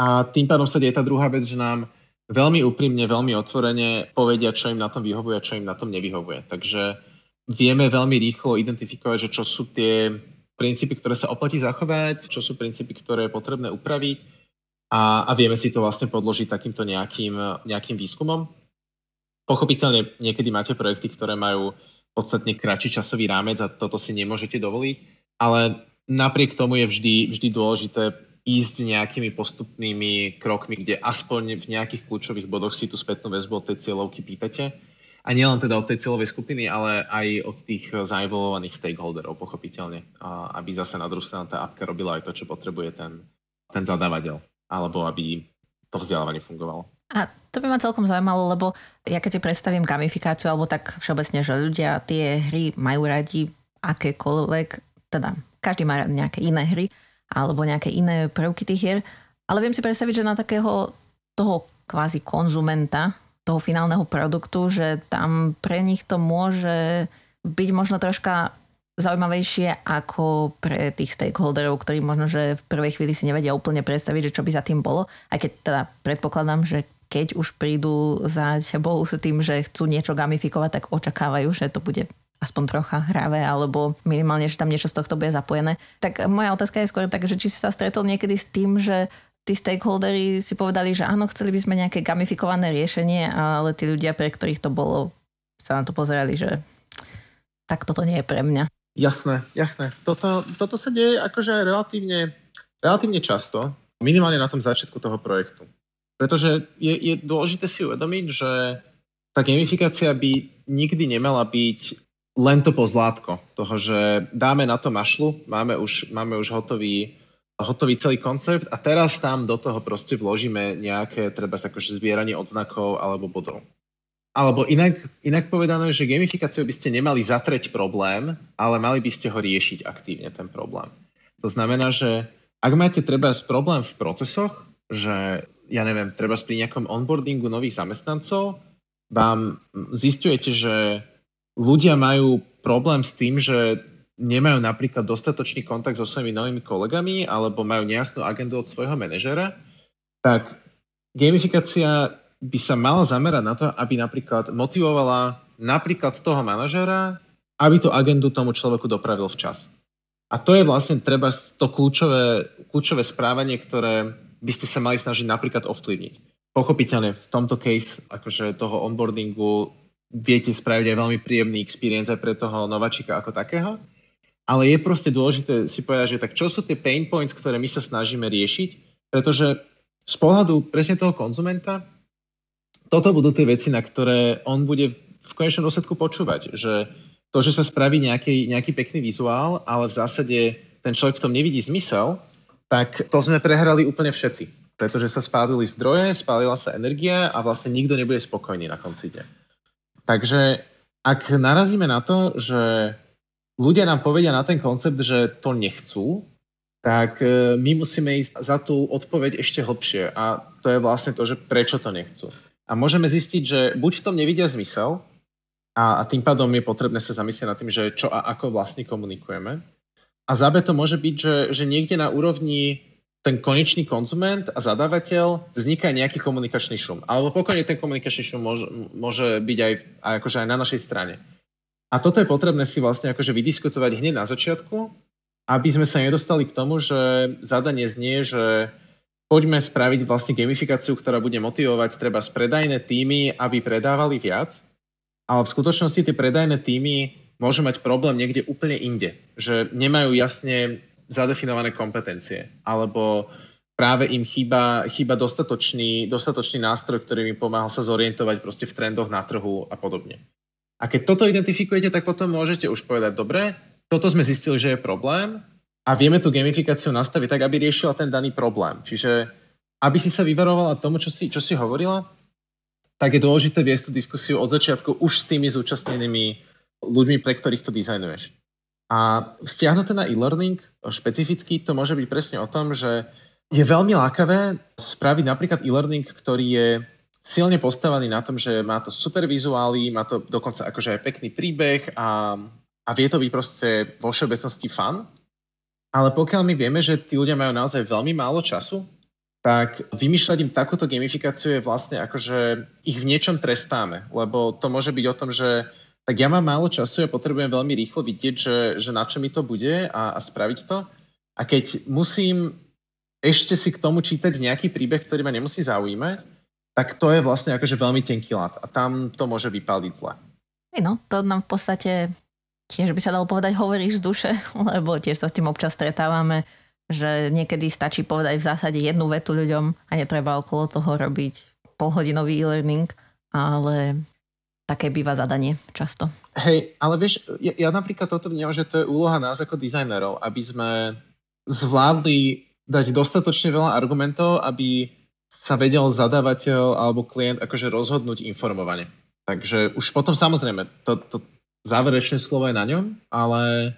A tým pádom sa deje tá druhá vec, že nám veľmi úprimne, veľmi otvorene povedia, čo im na tom vyhovuje a čo im na tom nevyhovuje. Takže vieme veľmi rýchlo identifikovať, že čo sú tie princípy, ktoré sa oplatí zachovať, čo sú princípy, ktoré je potrebné upraviť a, a vieme si to vlastne podložiť takýmto nejakým, nejakým výskumom. Pochopiteľne niekedy máte projekty, ktoré majú podstatne kratší časový rámec a toto si nemôžete dovoliť, ale napriek tomu je vždy, vždy dôležité ísť nejakými postupnými krokmi, kde aspoň v nejakých kľúčových bodoch si tú spätnú väzbu od tej cieľovky pýtate a nielen teda od tej cieľovej skupiny, ale aj od tých zainvolovaných stakeholderov, pochopiteľne, aby zase na druhú stranu tá apka robila aj to, čo potrebuje ten, ten zadávateľ, alebo aby to vzdelávanie fungovalo. A to by ma celkom zaujímalo, lebo ja keď si predstavím gamifikáciu, alebo tak všeobecne, že ľudia tie hry majú radi akékoľvek, teda každý má nejaké iné hry, alebo nejaké iné prvky tých hier, ale viem si predstaviť, že na takého toho kvázi konzumenta, toho finálneho produktu, že tam pre nich to môže byť možno troška zaujímavejšie ako pre tých stakeholderov, ktorí možno, že v prvej chvíli si nevedia úplne predstaviť, že čo by za tým bolo. Aj keď teda predpokladám, že keď už prídu za tebou s tým, že chcú niečo gamifikovať, tak očakávajú, že to bude aspoň trocha hravé, alebo minimálne, že tam niečo z tohto bude zapojené. Tak moja otázka je skôr tak, že či si sa stretol niekedy s tým, že tí stakeholderi si povedali, že áno, chceli by sme nejaké gamifikované riešenie, ale tí ľudia, pre ktorých to bolo, sa na to pozerali, že tak toto nie je pre mňa. Jasné, jasné. Toto, toto sa deje akože relatívne, relatívne často, minimálne na tom začiatku toho projektu. Pretože je, je dôležité si uvedomiť, že tá gamifikácia by nikdy nemala byť len to pozlátko toho, že dáme na to mašlu, máme už, máme už hotový hotový celý koncept a teraz tam do toho proste vložíme nejaké, treba sa akože zbieranie odznakov alebo bodov. Alebo inak, inak povedané, že gamifikáciou by ste nemali zatreť problém, ale mali by ste ho riešiť aktívne, ten problém. To znamená, že ak máte treba problém v procesoch, že ja neviem, treba pri nejakom onboardingu nových zamestnancov, vám zistujete, že ľudia majú problém s tým, že nemajú napríklad dostatočný kontakt so svojimi novými kolegami alebo majú nejasnú agendu od svojho manažera, tak gamifikácia by sa mala zamerať na to, aby napríklad motivovala napríklad toho manažera, aby tú agendu tomu človeku dopravil včas. A to je vlastne treba to kľúčové, kľúčové správanie, ktoré by ste sa mali snažiť napríklad ovplyvniť. Pochopiteľne v tomto case akože toho onboardingu viete spraviť aj veľmi príjemný experience aj pre toho nováčika ako takého. Ale je proste dôležité si povedať, že tak čo sú tie pain points, ktoré my sa snažíme riešiť, pretože z pohľadu presne toho konzumenta, toto budú tie veci, na ktoré on bude v konečnom dôsledku počúvať, že to, že sa spraví nejaký, nejaký pekný vizuál, ale v zásade ten človek v tom nevidí zmysel, tak to sme prehrali úplne všetci. Pretože sa spálili zdroje, spálila sa energia a vlastne nikto nebude spokojný na konci dňa. Takže ak narazíme na to, že ľudia nám povedia na ten koncept, že to nechcú, tak e, my musíme ísť za tú odpoveď ešte hlbšie. A to je vlastne to, že prečo to nechcú. A môžeme zistiť, že buď v tom nevidia zmysel, a, tým pádom je potrebné sa zamyslieť nad tým, že čo a ako vlastne komunikujeme. A za B to môže byť, že, že niekde na úrovni ten konečný konzument a zadávateľ vzniká nejaký komunikačný šum. Alebo pokojne ten komunikačný šum môže, môže byť aj, aj, akože aj na našej strane. A toto je potrebné si vlastne akože vydiskutovať hneď na začiatku, aby sme sa nedostali k tomu, že zadanie znie, že poďme spraviť vlastne gamifikáciu, ktorá bude motivovať treba spredajné týmy, aby predávali viac, ale v skutočnosti tie predajné týmy môžu mať problém niekde úplne inde, že nemajú jasne zadefinované kompetencie, alebo práve im chýba, chýba dostatočný, dostatočný nástroj, ktorý im pomáhal sa zorientovať proste v trendoch na trhu a podobne. A keď toto identifikujete, tak potom môžete už povedať, dobre, toto sme zistili, že je problém a vieme tú gamifikáciu nastaviť tak, aby riešila ten daný problém. Čiže aby si sa vyvarovala tomu, čo si, čo si hovorila, tak je dôležité viesť tú diskusiu od začiatku už s tými zúčastnenými ľuďmi, pre ktorých to dizajnuješ. A stiahnuté na e-learning špecificky to môže byť presne o tom, že je veľmi lákavé spraviť napríklad e-learning, ktorý je silne postavený na tom, že má to super vizuály, má to dokonca akože aj pekný príbeh a, a vie to byť proste vo všeobecnosti fun. Ale pokiaľ my vieme, že tí ľudia majú naozaj veľmi málo času, tak vymýšľať im takúto gamifikáciu je vlastne akože ich v niečom trestáme, lebo to môže byť o tom, že tak ja mám málo času, ja potrebujem veľmi rýchlo vidieť, že, že na čo mi to bude a, a spraviť to. A keď musím ešte si k tomu čítať nejaký príbeh, ktorý ma nemusí zaujímať, tak to je vlastne akože veľmi tenký lat a tam to môže vypaliť zle. No, to nám v podstate tiež by sa dalo povedať hovoríš z duše, *laughs* lebo tiež sa s tým občas stretávame, že niekedy stačí povedať v zásade jednu vetu ľuďom a netreba okolo toho robiť polhodinový e-learning, ale také býva zadanie často. Hej, ale vieš, ja, ja napríklad toto vnímam, že to je úloha nás ako dizajnerov, aby sme zvládli dať dostatočne veľa argumentov, aby sa vedel zadávateľ alebo klient akože rozhodnúť informovane. Takže už potom samozrejme, to, to záverečné slovo je na ňom, ale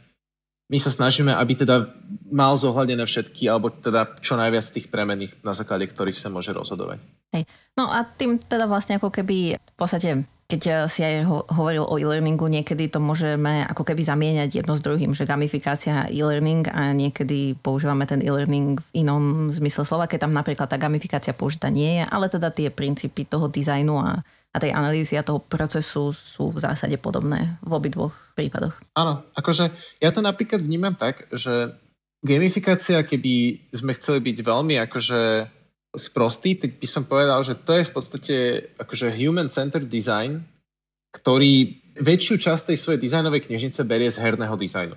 my sa snažíme, aby teda mal zohľadené všetky, alebo teda čo najviac tých premených, na základe ktorých sa môže rozhodovať. Hej. No a tým teda vlastne ako keby v podstate keď eh, si aj hovoril o e-learningu, niekedy to môžeme ako keby zamieňať jedno s druhým, že gamifikácia e-learning a niekedy používame ten e-learning v inom zmysle slova, keď tam napríklad tá gamifikácia použitá nie je, ale teda tie princípy toho dizajnu a, a tej analýzy a toho procesu sú v zásade podobné v obidvoch prípadoch. Áno, akože ja to napríklad vnímam tak, že gamifikácia, keby sme chceli byť veľmi akože sprostý, tak by som povedal, že to je v podstate akože human-centered design, ktorý väčšiu časť tej svojej dizajnovej knižnice berie z herného dizajnu.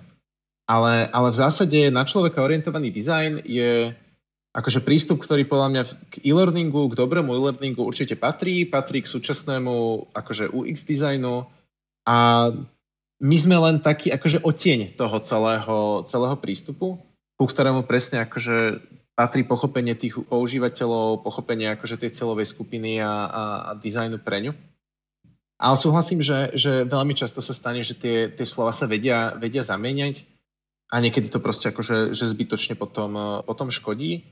Ale, ale v zásade na človeka orientovaný dizajn je akože prístup, ktorý podľa mňa k e-learningu, k dobrému e-learningu určite patrí, patrí k súčasnému akože UX dizajnu a my sme len taký akože otieň toho celého, celého prístupu, ku ktorému presne akože patrí pochopenie tých používateľov, pochopenie akože tej celovej skupiny a, a, a dizajnu pre ňu. Ale súhlasím, že, že veľmi často sa stane, že tie, tie slova sa vedia, vedia zamieňať a niekedy to proste akože že zbytočne potom, potom škodí.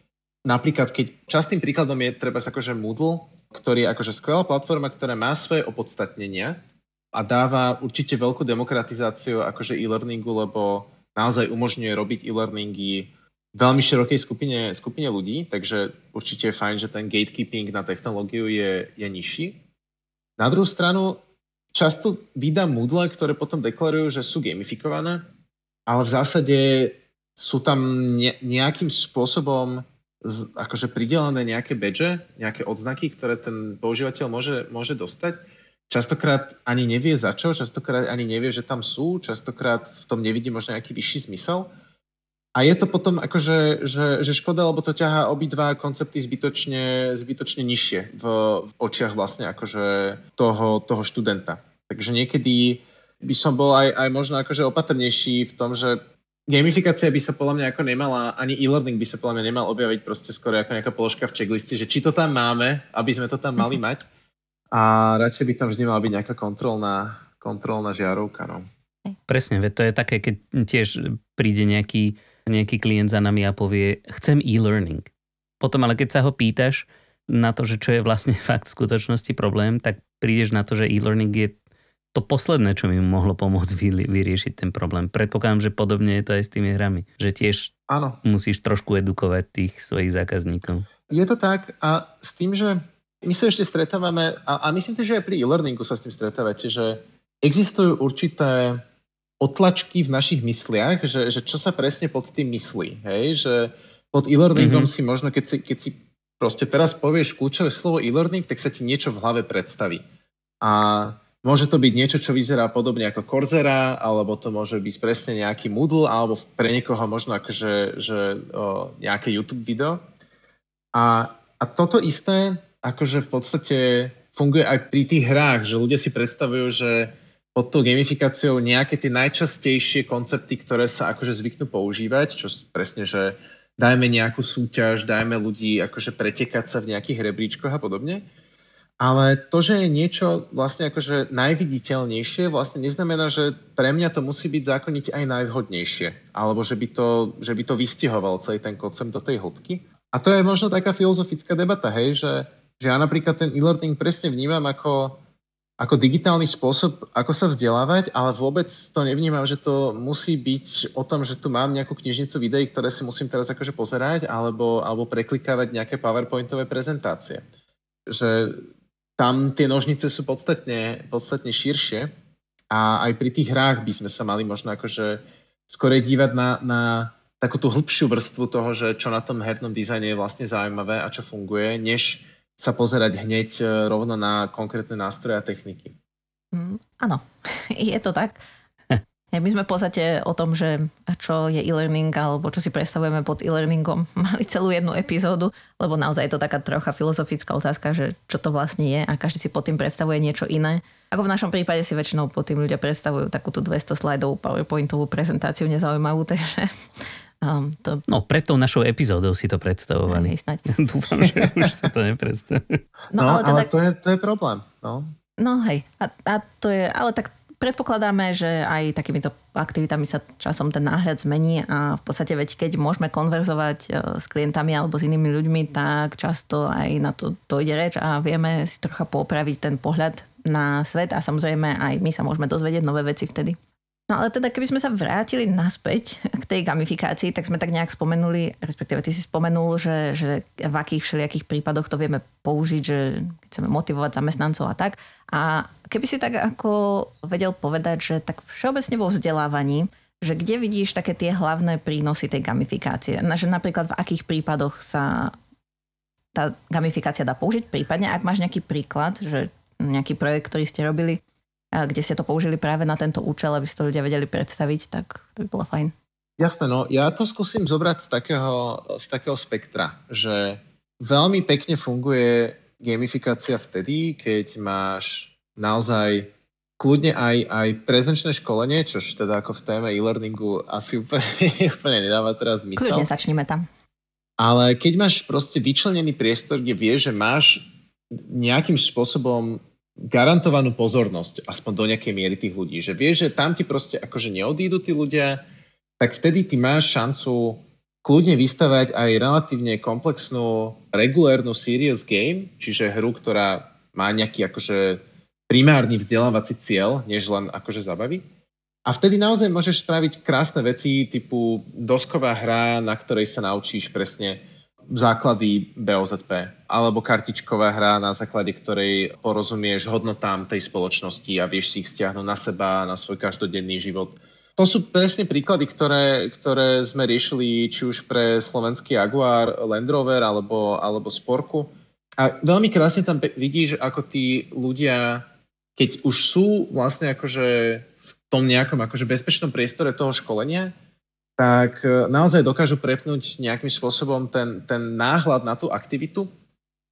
Napríklad, keď častým príkladom je treba akože Moodle, ktorý je akože skvelá platforma, ktorá má svoje opodstatnenia a dáva určite veľkú demokratizáciu akože e-learningu, lebo naozaj umožňuje robiť e-learningy veľmi širokej skupine, skupine ľudí, takže určite je fajn, že ten gatekeeping na technológiu je, je nižší. Na druhú stranu, často vydám Moodle, ktoré potom deklarujú, že sú gamifikované, ale v zásade sú tam ne, nejakým spôsobom akože pridelené nejaké badge, nejaké odznaky, ktoré ten používateľ môže, môže dostať. častokrát ani nevie za čo, častokrát ani nevie, že tam sú, častokrát v tom nevidí možno nejaký vyšší zmysel. A je to potom akože, že, že škoda, lebo to ťahá obidva koncepty zbytočne, zbytočne nižšie v, v očiach vlastne akože toho, toho študenta. Takže niekedy by som bol aj, aj možno akože opatrnejší v tom, že gamifikácia by sa podľa mňa ako nemala, ani e-learning by sa podľa mňa nemal objaviť proste skoro ako nejaká položka v checkliste, že či to tam máme, aby sme to tam mali *laughs* mať. A radšej by tam vždy mala byť nejaká kontrolná, kontrolná žiarovka. No. Presne, to je také, keď tiež príde nejaký nejaký klient za nami a povie, chcem e-learning. Potom ale keď sa ho pýtaš na to, že čo je vlastne *laughs* fakt v skutočnosti problém, tak prídeš na to, že e-learning je to posledné, čo mi mohlo pomôcť vyriešiť ten problém. Predpokladám, že podobne je to aj s tými hrami. Že tiež Áno. musíš trošku edukovať tých svojich zákazníkov. Je to tak a s tým, že my sa ešte stretávame, a, a myslím si, že aj pri e-learningu sa s tým stretávate, že existujú určité otlačky v našich mysliach, že, že čo sa presne pod tým myslí. Hej? Že pod e-learningom mm-hmm. si možno, keď si, keď si proste teraz povieš kľúčové slovo e-learning, tak sa ti niečo v hlave predstaví. A môže to byť niečo, čo vyzerá podobne ako Coursera, alebo to môže byť presne nejaký Moodle, alebo pre niekoho možno akože, že, o, nejaké YouTube video. A, a toto isté akože v podstate funguje aj pri tých hrách, že ľudia si predstavujú, že pod tou gamifikáciou nejaké tie najčastejšie koncepty, ktoré sa akože zvyknú používať, čo presne, že dajme nejakú súťaž, dajme ľudí akože pretekať sa v nejakých rebríčkoch a podobne. Ale to, že je niečo vlastne akože najviditeľnejšie, vlastne neznamená, že pre mňa to musí byť zákonite aj najvhodnejšie. Alebo že by to, že by to vystihoval celý ten koncept do tej hĺbky. A to je možno taká filozofická debata, hej, že, že ja napríklad ten e-learning presne vnímam ako ako digitálny spôsob, ako sa vzdelávať, ale vôbec to nevnímam, že to musí byť o tom, že tu mám nejakú knižnicu videí, ktoré si musím teraz akože pozerať, alebo, alebo preklikávať nejaké PowerPointové prezentácie. Že tam tie nožnice sú podstatne, podstatne širšie a aj pri tých hrách by sme sa mali možno akože skorej dívať na, na takú tú hĺbšiu vrstvu toho, že čo na tom hernom dizajne je vlastne zaujímavé a čo funguje, než sa pozerať hneď e, rovno na konkrétne nástroje a techniky. Mm, áno, *laughs* je to tak. *laughs* My sme v podstate o tom, že čo je e-learning alebo čo si predstavujeme pod e-learningom, *laughs* mali celú jednu epizódu, lebo naozaj je to taká trocha filozofická otázka, že čo to vlastne je a každý si pod tým predstavuje niečo iné. Ako v našom prípade si väčšinou pod tým ľudia predstavujú takúto 200 slajdov PowerPointovú prezentáciu nezaujímavú, takže Um, to... No, pred tou našou epizódou si to predstavovali. Aj, *laughs* Dúfam, že už si to nepredstavujú. No, no ale, teda... ale to, je, to je problém. No, no hej, a, a to je, ale tak predpokladáme, že aj takýmito aktivitami sa časom ten náhľad zmení a v podstate veď keď môžeme konverzovať e, s klientami alebo s inými ľuďmi, tak často aj na to dojde reč a vieme si trocha popraviť ten pohľad na svet a samozrejme aj my sa môžeme dozvedieť nové veci vtedy. No ale teda keby sme sa vrátili naspäť k tej gamifikácii, tak sme tak nejak spomenuli, respektíve ty si spomenul, že, že v akých všelijakých prípadoch to vieme použiť, že chceme motivovať zamestnancov a tak. A keby si tak ako vedel povedať, že tak všeobecne vo vzdelávaní, že kde vidíš také tie hlavné prínosy tej gamifikácie? Že napríklad v akých prípadoch sa tá gamifikácia dá použiť? Prípadne, ak máš nejaký príklad, že nejaký projekt, ktorý ste robili, kde ste to použili práve na tento účel, aby si to ľudia vedeli predstaviť, tak to by bolo fajn. Jasné, no ja to skúsim zobrať z takého, z takého spektra, že veľmi pekne funguje gamifikácia vtedy, keď máš naozaj kľudne aj, aj prezenčné školenie, čož teda ako v téme e-learningu asi úplne, *laughs* úplne nedáva teraz zmysel. Kľudne začneme tam. Ale keď máš proste vyčlenený priestor, kde vieš, že máš nejakým spôsobom garantovanú pozornosť, aspoň do nejakej miery tých ľudí. Že vieš, že tam ti proste akože neodídu tí ľudia, tak vtedy ty máš šancu kľudne vystavať aj relatívne komplexnú regulérnu serious game, čiže hru, ktorá má nejaký akože primárny vzdelávací cieľ, než len akože zabaví. A vtedy naozaj môžeš spraviť krásne veci typu dosková hra, na ktorej sa naučíš presne základy BOZP alebo kartičková hra, na základe ktorej porozumieš hodnotám tej spoločnosti a vieš si ich stiahnuť na seba, na svoj každodenný život. To sú presne príklady, ktoré, ktoré sme riešili či už pre slovenský Jaguar, Land Rover alebo, alebo Sporku. A veľmi krásne tam vidíš, ako tí ľudia keď už sú vlastne akože v tom nejakom akože bezpečnom priestore toho školenia, tak e, naozaj dokážu prepnúť nejakým spôsobom ten, ten náhľad na tú aktivitu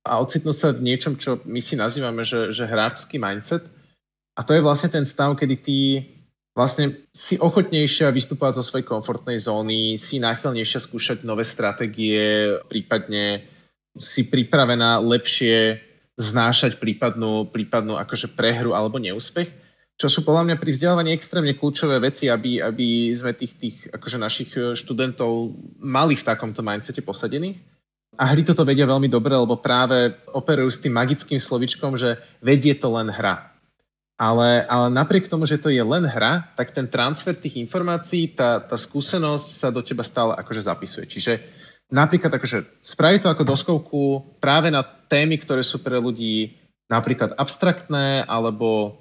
a ocitnúť sa v niečom, čo my si nazývame, že, že hráčský mindset. A to je vlastne ten stav, kedy ty vlastne si ochotnejšia vystúpať zo svojej komfortnej zóny, si náchylnejšia skúšať nové stratégie, prípadne si pripravená lepšie znášať prípadnú, prípadnú akože prehru alebo neúspech, čo sú podľa mňa pri vzdelávaní extrémne kľúčové veci, aby, aby sme tých, tých akože našich študentov mali v takomto mindsete posadených. A hry toto vedia veľmi dobre, lebo práve operujú s tým magickým slovičkom, že vedie to len hra. Ale, ale napriek tomu, že to je len hra, tak ten transfer tých informácií, tá, tá skúsenosť sa do teba stále akože zapisuje. Čiže napríklad akože spraviť to ako doskovku práve na témy, ktoré sú pre ľudí napríklad abstraktné, alebo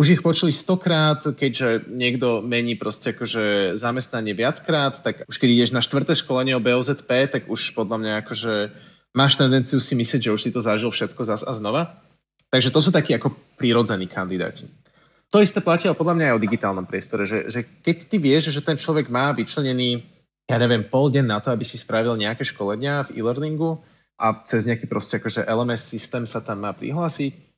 už ich počuli stokrát, keďže niekto mení proste akože zamestnanie viackrát, tak už keď ideš na štvrté školenie o BOZP, tak už podľa mňa akože máš tendenciu si myslieť, že už si to zažil všetko zas a znova. Takže to sú takí ako prírodzení kandidáti. To isté platí ale podľa mňa aj o digitálnom priestore, že, že keď ty vieš, že ten človek má vyčlenený, ja neviem, pol deň na to, aby si spravil nejaké školenia v e-learningu a cez nejaký proste akože LMS systém sa tam má prihlásiť,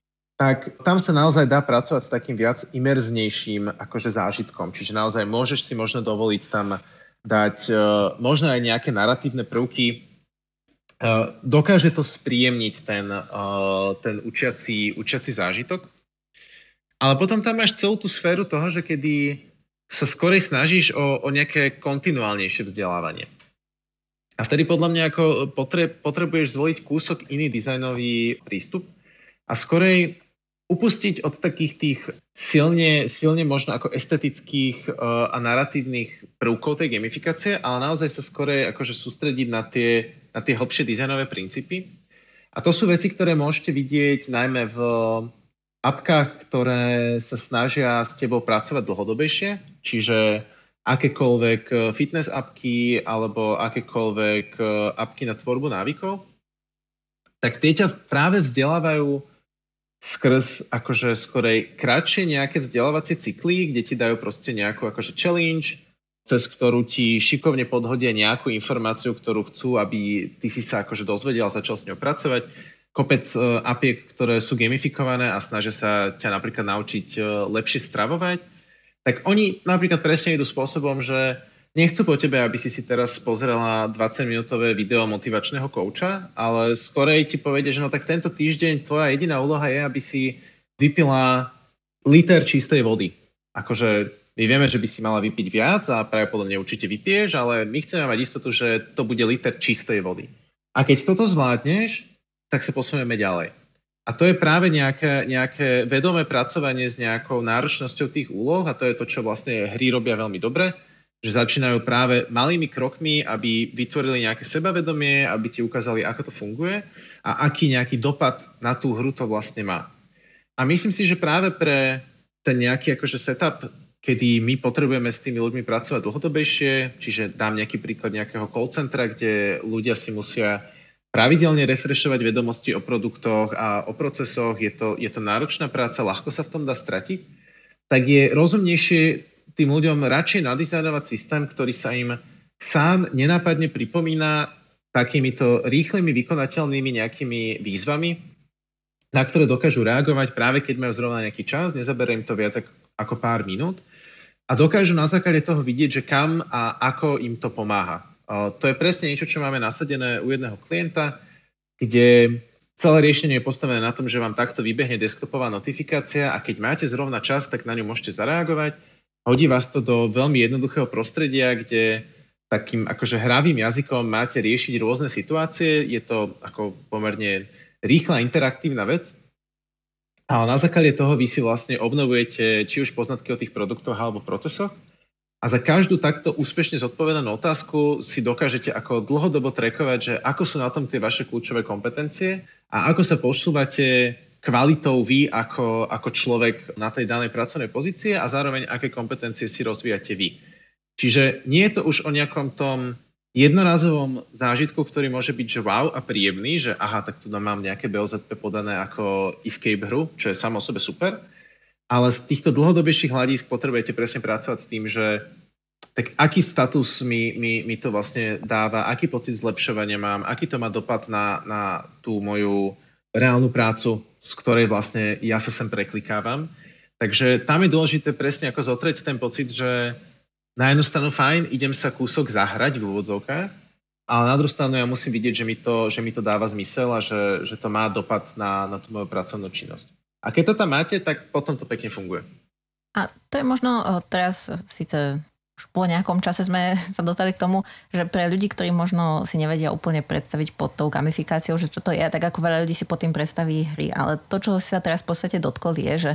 tak tam sa naozaj dá pracovať s takým viac imerznejším akože zážitkom. Čiže naozaj môžeš si možno dovoliť tam dať uh, možno aj nejaké narratívne prvky, Eh, dokáže to spríjemniť ten, eh, ten učiaci, učiaci zážitok. Ale potom tam máš celú tú sféru toho, že kedy sa skorej snažíš o, o nejaké kontinuálnejšie vzdelávanie. A vtedy podľa mňa ako potre, potrebuješ zvoliť kúsok iný dizajnový prístup a skorej upustiť od takých tých silne, silne možno ako estetických uh, a narratívnych prvkov tej gamifikácie, ale naozaj sa skorej akože sústrediť na tie na tie hlbšie dizajnové princípy. A to sú veci, ktoré môžete vidieť najmä v apkách, ktoré sa snažia s tebou pracovať dlhodobejšie, čiže akékoľvek fitness apky alebo akékoľvek apky na tvorbu návykov, tak tie ťa práve vzdelávajú skrz akože skorej kratšie nejaké vzdelávacie cykly, kde ti dajú proste nejakú akože challenge, cez ktorú ti šikovne podhodia nejakú informáciu, ktorú chcú, aby ty si sa akože dozvedel a začal s ňou pracovať. Kopec uh, apiek, ktoré sú gamifikované a snažia sa ťa napríklad naučiť uh, lepšie stravovať, tak oni napríklad presne idú spôsobom, že nechcú po tebe, aby si si teraz pozrela 20-minútové video motivačného kouča, ale skorej ti povedia, že no tak tento týždeň tvoja jediná úloha je, aby si vypila liter čistej vody. Akože my vieme, že by si mala vypiť viac a pravdepodobne určite vypiješ, ale my chceme mať istotu, že to bude liter čistej vody. A keď toto zvládneš, tak sa posunieme ďalej. A to je práve nejaké, nejaké vedomé pracovanie s nejakou náročnosťou tých úloh a to je to, čo vlastne hry robia veľmi dobre, že začínajú práve malými krokmi, aby vytvorili nejaké sebavedomie, aby ti ukázali, ako to funguje a aký nejaký dopad na tú hru to vlastne má. A myslím si, že práve pre ten nejaký akože setup kedy my potrebujeme s tými ľuďmi pracovať dlhodobejšie, čiže dám nejaký príklad nejakého call centra, kde ľudia si musia pravidelne refrešovať vedomosti o produktoch a o procesoch, je to, je to náročná práca, ľahko sa v tom dá stratiť, tak je rozumnejšie tým ľuďom radšej nadizajnovať systém, ktorý sa im sám nenápadne pripomína takýmito rýchlymi vykonateľnými nejakými výzvami, na ktoré dokážu reagovať práve keď majú zrovna nejaký čas, nezaberá im to viac ako pár minút a dokážu na základe toho vidieť, že kam a ako im to pomáha. To je presne niečo, čo máme nasadené u jedného klienta, kde celé riešenie je postavené na tom, že vám takto vybehne desktopová notifikácia a keď máte zrovna čas, tak na ňu môžete zareagovať. Hodí vás to do veľmi jednoduchého prostredia, kde takým akože hravým jazykom máte riešiť rôzne situácie. Je to ako pomerne rýchla interaktívna vec. A na základe toho vy si vlastne obnovujete či už poznatky o tých produktoch alebo procesoch a za každú takto úspešne zodpovedanú otázku si dokážete ako dlhodobo trekovať, že ako sú na tom tie vaše kľúčové kompetencie a ako sa posúvate kvalitou vy ako, ako človek na tej danej pracovnej pozície a zároveň aké kompetencie si rozvíjate vy. Čiže nie je to už o nejakom tom jednorazovom zážitku, ktorý môže byť že wow a príjemný, že aha, tak tu mám nejaké BOZP podané ako escape hru, čo je samo o sebe super, ale z týchto dlhodobejších hľadisk potrebujete presne pracovať s tým, že tak aký status mi, mi, mi to vlastne dáva, aký pocit zlepšovania mám, aký to má dopad na, na tú moju reálnu prácu, z ktorej vlastne ja sa sem preklikávam. Takže tam je dôležité presne ako zotreť ten pocit, že na jednu stranu fajn, idem sa kúsok zahrať v úvodzovkách, ale na druhú stranu ja musím vidieť, že mi to, že mi to dáva zmysel a že, že to má dopad na, na tú moju pracovnú činnosť. A keď to tam máte, tak potom to pekne funguje. A to je možno teraz síce po nejakom čase sme *laughs* sa dostali k tomu, že pre ľudí, ktorí možno si nevedia úplne predstaviť pod tou gamifikáciou, že čo to je, tak ako veľa ľudí si pod tým predstaví hry. Ale to, čo sa teraz v podstate dotkol, je, že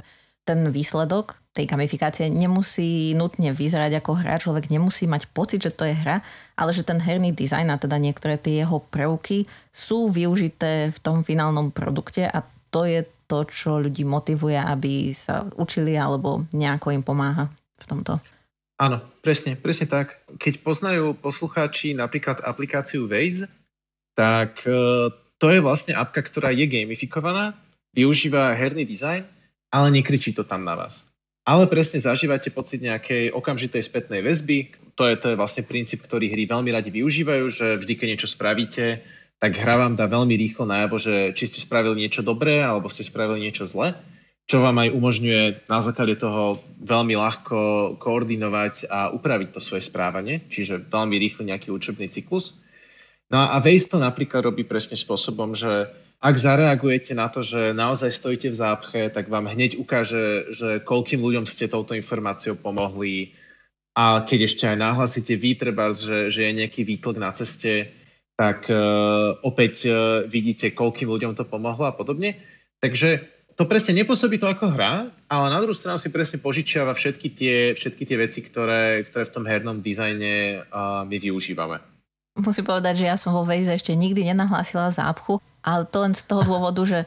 ten výsledok tej gamifikácie nemusí nutne vyzerať ako hra, človek nemusí mať pocit, že to je hra, ale že ten herný dizajn a teda niektoré tie jeho prvky sú využité v tom finálnom produkte a to je to, čo ľudí motivuje, aby sa učili alebo nejako im pomáha v tomto. Áno, presne, presne tak. Keď poznajú poslucháči napríklad aplikáciu Waze, tak e, to je vlastne apka, ktorá je gamifikovaná, využíva herný dizajn ale nekričí to tam na vás. Ale presne zažívate pocit nejakej okamžitej spätnej väzby. To je, to je vlastne princíp, ktorý hry veľmi radi využívajú, že vždy, keď niečo spravíte, tak hra vám dá veľmi rýchlo najavo, že či ste spravili niečo dobré, alebo ste spravili niečo zlé, čo vám aj umožňuje na základe toho veľmi ľahko koordinovať a upraviť to svoje správanie, čiže veľmi rýchly nejaký učebný cyklus. No a Waze to napríklad robí presne spôsobom, že ak zareagujete na to, že naozaj stojíte v zápche, tak vám hneď ukáže, že koľkým ľuďom ste touto informáciou pomohli a keď ešte aj nahlasíte vy, treba, že, že je nejaký výtlk na ceste, tak uh, opäť uh, vidíte, koľkým ľuďom to pomohlo a podobne. Takže to presne nepôsobí to ako hra, ale na druhú stranu si presne požičiava všetky tie, všetky tie veci, ktoré, ktoré v tom hernom dizajne uh, my využívame. Musím povedať, že ja som vo Waze ešte nikdy nenahlásila zápchu, ale to len z toho dôvodu, že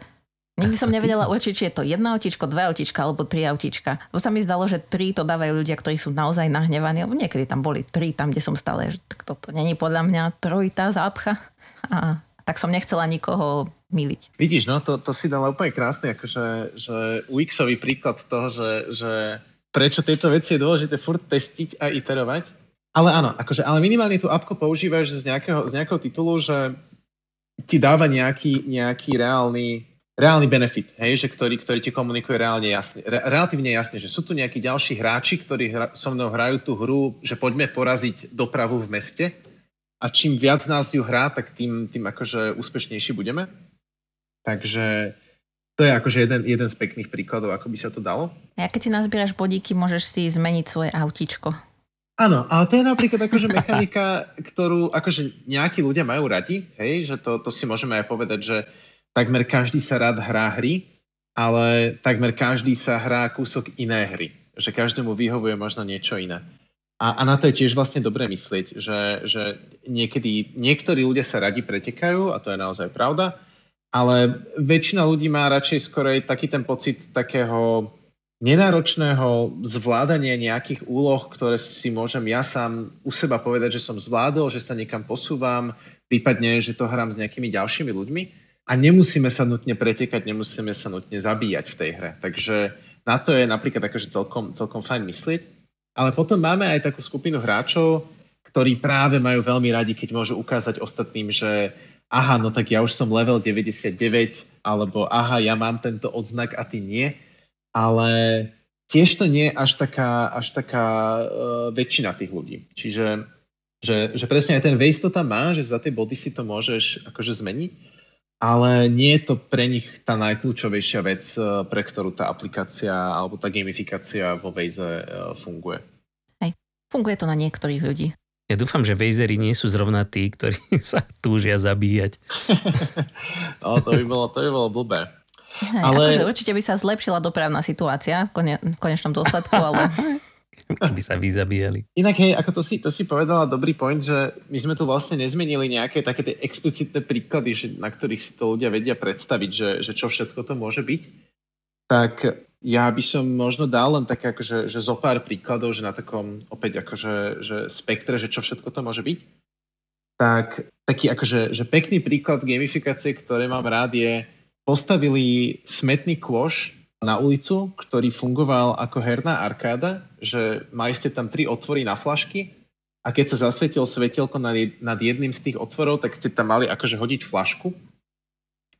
Nikdy som nevedela určiť, či je to jedna autičko, dve autička alebo tri autička. Bo sa mi zdalo, že tri to dávajú ľudia, ktorí sú naozaj nahnevaní. Lebo niekedy tam boli tri, tam, kde som stále, že toto není podľa mňa trojitá zápcha. A tak som nechcela nikoho miliť. Vidíš, no to, to si dala úplne krásne, akože že UX-ový príklad toho, že, že prečo tieto veci je dôležité furt testiť a iterovať. Ale áno, akože, ale minimálne tú apku používaš z nejakého, z nejakého titulu, že ti dáva nejaký, nejaký reálny, reálny benefit, hej, že ktorý, ktorý ti komunikuje reálne jasne, re, relatívne jasne, že sú tu nejakí ďalší hráči, ktorí hra, so mnou hrajú tú hru, že poďme poraziť dopravu v meste a čím viac nás ju hrá, tak tým, tým akože úspešnejší budeme. Takže to je akože jeden, jeden z pekných príkladov, ako by sa to dalo. A keď si nazbieraš bodíky, môžeš si zmeniť svoje autíčko. Áno, ale to je napríklad akože mechanika, ktorú akože nejakí ľudia majú radi, hej, že to, to si môžeme aj povedať, že takmer každý sa rád hrá hry, ale takmer každý sa hrá kúsok iné hry. Že každému vyhovuje možno niečo iné. A, a na to je tiež vlastne dobre myslieť, že, že niekedy niektorí ľudia sa radi pretekajú, a to je naozaj pravda, ale väčšina ľudí má radšej skorej taký ten pocit takého nenáročného zvládania nejakých úloh, ktoré si môžem ja sám u seba povedať, že som zvládol, že sa niekam posúvam, prípadne, že to hrám s nejakými ďalšími ľuďmi a nemusíme sa nutne pretekať, nemusíme sa nutne zabíjať v tej hre. Takže na to je napríklad akože celkom, celkom fajn myslieť. Ale potom máme aj takú skupinu hráčov, ktorí práve majú veľmi radi, keď môžu ukázať ostatným, že aha, no tak ja už som level 99, alebo aha, ja mám tento odznak a ty nie ale tiež to nie je až taká, až taká uh, väčšina tých ľudí. Čiže že, že presne aj ten waste to tam má, že za tie body si to môžeš akože zmeniť, ale nie je to pre nich tá najkľúčovejšia vec, uh, pre ktorú tá aplikácia alebo tá gamifikácia vo Waze uh, funguje. Hej, funguje to na niektorých ľudí. Ja dúfam, že Wazery nie sú zrovna tí, ktorí *laughs* sa túžia zabíjať. *laughs* no, to by bolo, to by bolo blbé. Hej, ale... Akože určite by sa zlepšila dopravná situácia v, kone, v konečnom dôsledku, ale... *laughs* by sa vyzabíjali. Inak hej, ako to si, to si povedala dobrý point, že my sme tu vlastne nezmenili nejaké také tie explicitné príklady, že, na ktorých si to ľudia vedia predstaviť, že, že čo všetko to môže byť. Tak ja by som možno dal len také akože, že zo pár príkladov, že na takom opäť akože že spektre, že čo všetko to môže byť. Tak taký akože že pekný príklad gamifikácie, ktoré mám rád je postavili smetný kôš na ulicu, ktorý fungoval ako herná arkáda, že mali ste tam tri otvory na flašky a keď sa zasvietilo svetielko nad, nad jedným z tých otvorov, tak ste tam mali akože hodiť flašku.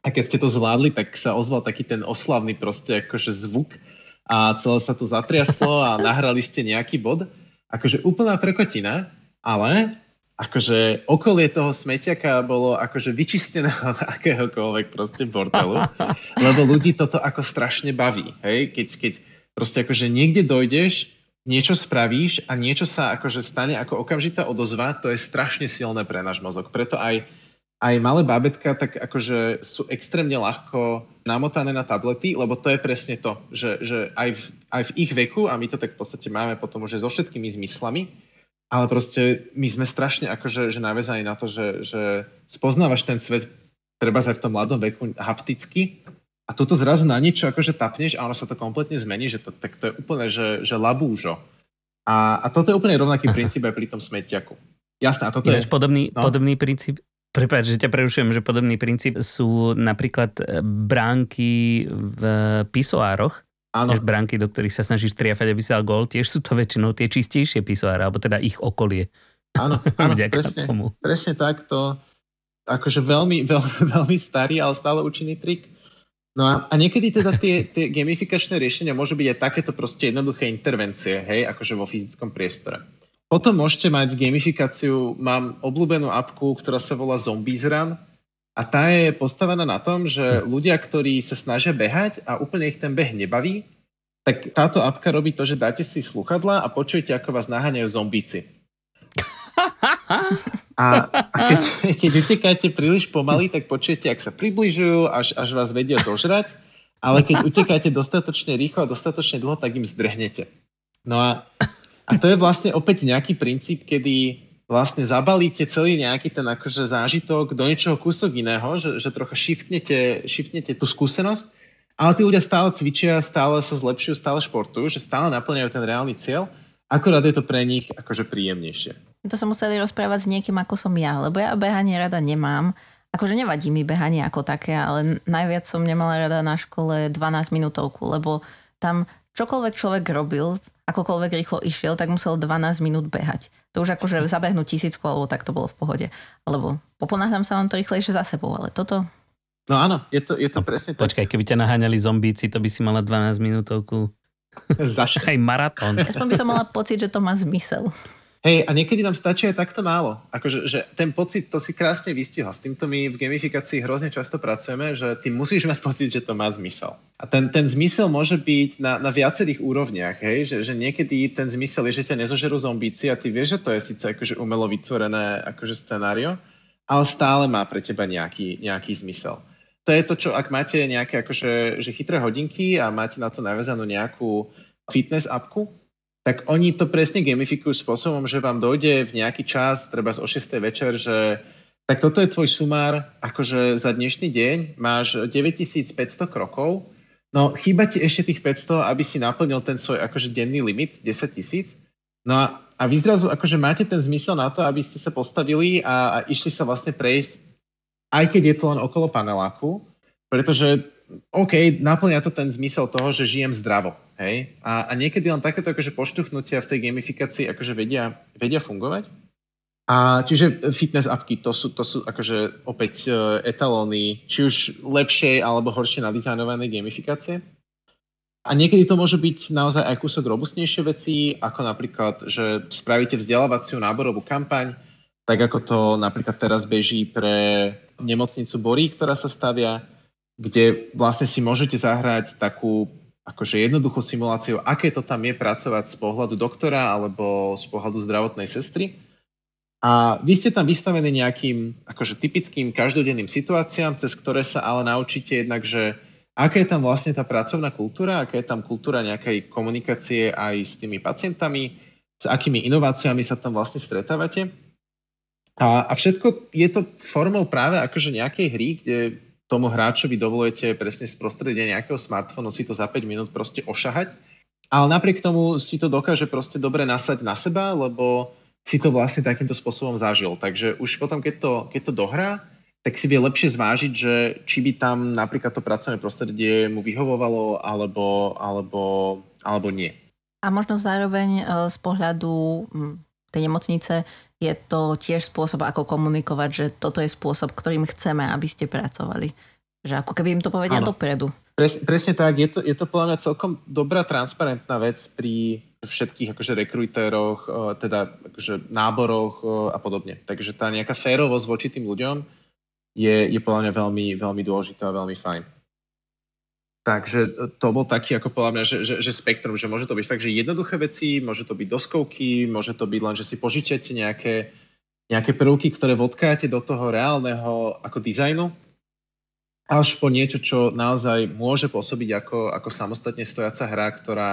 A keď ste to zvládli, tak sa ozval taký ten oslavný proste akože zvuk a celé sa to zatriaslo a *laughs* nahrali ste nejaký bod. Akože úplná prekotina, ale akože okolie toho smetiaka bolo akože vyčistené od *laughs* akéhokoľvek proste bordelu, *laughs* lebo ľudí toto ako strašne baví, hej, keď, keď proste akože niekde dojdeš, niečo spravíš a niečo sa akože stane ako okamžitá odozva, to je strašne silné pre náš mozog. Preto aj, aj malé bábetka tak akože sú extrémne ľahko namotané na tablety, lebo to je presne to, že, že aj, v, aj v ich veku, a my to tak v podstate máme potom už so všetkými zmyslami, ale proste my sme strašne akože že navezaní na to, že, že spoznávaš ten svet treba aj v tom mladom veku hapticky a toto zrazu na niečo akože tapneš a ono sa to kompletne zmení, že to, tak to je úplne, že, že labúžo. A, a toto je úplne rovnaký *laughs* princíp aj pri tom smetiaku. Jasné, a toto Ináč je... podobný, no? podobný princíp, Prepač, že ťa prerušujem, že podobný princíp sú napríklad bránky v pisoároch, Áno. Než bránky, do ktorých sa snažíš triafať, aby si dal gól, tiež sú to väčšinou tie čistejšie pisoáre, alebo teda ich okolie. Áno, *laughs* áno presne, tomu. presne tak. To akože veľmi, *laughs* veľmi, veľmi starý, ale stále účinný trik. No a, a niekedy teda tie, *laughs* tie gamifikačné riešenia môžu byť aj takéto proste jednoduché intervencie, hej, akože vo fyzickom priestore. Potom môžete mať gamifikáciu, mám obľúbenú apku, ktorá sa volá Zombies Run, a tá je postavená na tom, že ľudia, ktorí sa snažia behať a úplne ich ten beh nebaví, tak táto apka robí to, že dáte si sluchadla a počujete, ako vás naháňajú zombíci. A, a keď, *laughs* keď utekáte príliš pomaly, tak počujete, ak sa približujú, až, až vás vedia dožrať, ale keď utekáte dostatočne rýchlo a dostatočne dlho, tak im zdrhnete. No a, a to je vlastne opäť nejaký princíp, kedy vlastne zabalíte celý nejaký ten akože zážitok do niečoho kúsok iného, že, že trocha shiftnete, shiftnete tú skúsenosť, ale tí ľudia stále cvičia, stále sa zlepšujú, stále športujú, že stále naplňajú ten reálny cieľ, akorát je to pre nich akože príjemnejšie. To sa museli rozprávať s niekým, ako som ja, lebo ja behanie rada nemám. Akože nevadí mi behanie ako také, ale najviac som nemala rada na škole 12 minútovku, lebo tam čokoľvek človek robil, akokoľvek rýchlo išiel, tak musel 12 minút behať. To už akože zabehnúť tisícku, alebo tak to bolo v pohode. Alebo poponáhľam sa vám to rýchlejšie za sebou, ale toto... No áno, je to, je to no, presne tak. Počkaj, keby ťa naháňali zombíci, to by si mala 12 minútovku. *laughs* Aj maratón. Aspoň by som mala pocit, že to má zmysel. Hej, a niekedy nám stačí aj takto málo. Akože, že ten pocit, to si krásne vystihol. S týmto my v gamifikácii hrozne často pracujeme, že ty musíš mať *laughs* pocit, že to má zmysel. A ten, ten zmysel môže byť na, na viacerých úrovniach, hej? Že, že niekedy ten zmysel je, že ťa nezožerú zombíci a ty vieš, že to je síce akože umelo vytvorené akože scenário, ale stále má pre teba nejaký, nejaký zmysel. To je to, čo ak máte nejaké akože, že chytré hodinky a máte na to navezanú nejakú fitness apku, tak oni to presne gamifikujú spôsobom, že vám dojde v nejaký čas, treba o 6. večer, že tak toto je tvoj sumár, akože za dnešný deň máš 9500 krokov, no chýba ti ešte tých 500, aby si naplnil ten svoj akože denný limit 10 tisíc. No a, a vy zrazu akože máte ten zmysel na to, aby ste sa postavili a, a išli sa vlastne prejsť, aj keď je to len okolo paneláku, pretože OK, naplňa to ten zmysel toho, že žijem zdravo. Hej? A, a niekedy len takéto akože poštuchnutia v tej gamifikácii akože vedia, vedia fungovať. A čiže fitness appky, to sú, to sú akože opäť uh, etalóny, či už lepšej alebo horšie nadizajnované gamifikácie. A niekedy to môže byť naozaj aj kúsok robustnejšie veci, ako napríklad, že spravíte vzdelávaciu náborovú kampaň, tak ako to napríklad teraz beží pre nemocnicu Borí, ktorá sa stavia, kde vlastne si môžete zahrať takú akože jednoduchú simuláciu, aké to tam je pracovať z pohľadu doktora alebo z pohľadu zdravotnej sestry. A vy ste tam vystavení nejakým akože typickým každodenným situáciám, cez ktoré sa ale naučíte jednak, že aká je tam vlastne tá pracovná kultúra, aká je tam kultúra nejakej komunikácie aj s tými pacientami, s akými inováciami sa tam vlastne stretávate. A, a všetko je to formou práve akože nejakej hry, kde tomu hráčovi dovolujete presne z prostredia nejakého smartfónu si to za 5 minút proste ošahať. Ale napriek tomu si to dokáže proste dobre nasať na seba, lebo si to vlastne takýmto spôsobom zažil. Takže už potom, keď to, keď to dohrá, tak si vie lepšie zvážiť, že či by tam napríklad to pracovné prostredie mu vyhovovalo alebo, alebo, alebo nie. A možno zároveň e, z pohľadu tej nemocnice je to tiež spôsob, ako komunikovať, že toto je spôsob, ktorým chceme, aby ste pracovali. Že ako keby im to povedia ano. dopredu. Pres, presne tak, je to, je to podľa mňa celkom dobrá transparentná vec pri všetkých akože rekrutéroch, e, teda akože náboroch e, a podobne. Takže tá nejaká férovosť voči tým ľuďom je, je podľa mňa veľmi, veľmi dôležitá a veľmi fajn. Takže to bol taký, ako podľa mňa, že, že, že spektrum, že môže to byť fakt, že jednoduché veci, môže to byť doskovky, môže to byť len, že si požičiate nejaké, nejaké prvky, ktoré vodkáte do toho reálneho ako dizajnu, až po niečo, čo naozaj môže pôsobiť ako, ako samostatne stojaca hra, ktorá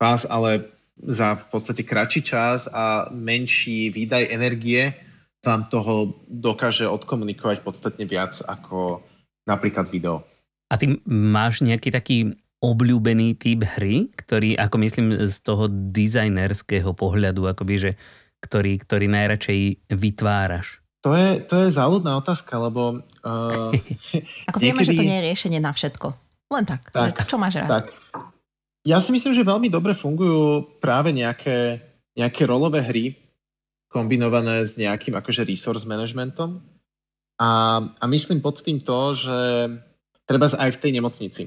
vás ale za v podstate kratší čas a menší výdaj energie vám toho dokáže odkomunikovať podstatne viac ako napríklad video. A ty máš nejaký taký obľúbený typ hry, ktorý, ako myslím, z toho dizajnerského pohľadu, akoby, že, ktorý, ktorý najradšej vytváraš? To je, to je záľudná otázka, lebo... Uh, *laughs* ako vieme, niekedy... že to nie je riešenie na všetko. Len tak. tak čo máš rád? Tak. Ja si myslím, že veľmi dobre fungujú práve nejaké, nejaké rolové hry, kombinované s nejakým akože resource managementom. A, a myslím pod tým to, že treba aj v tej nemocnici.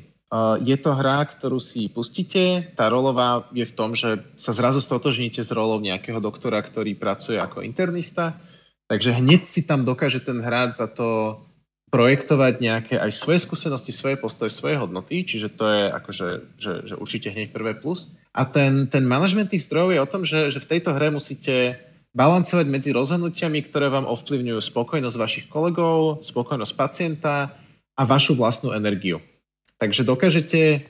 Je to hra, ktorú si pustíte, tá rolová je v tom, že sa zrazu stotožníte s rolou nejakého doktora, ktorý pracuje ako internista, takže hneď si tam dokáže ten hráč za to projektovať nejaké aj svoje skúsenosti, svoje postoje, svoje hodnoty, čiže to je akože, že, že určite hneď prvé plus. A ten, ten management tých zdrojov je o tom, že, že v tejto hre musíte balancovať medzi rozhodnutiami, ktoré vám ovplyvňujú spokojnosť vašich kolegov, spokojnosť pacienta, a vašu vlastnú energiu. Takže dokážete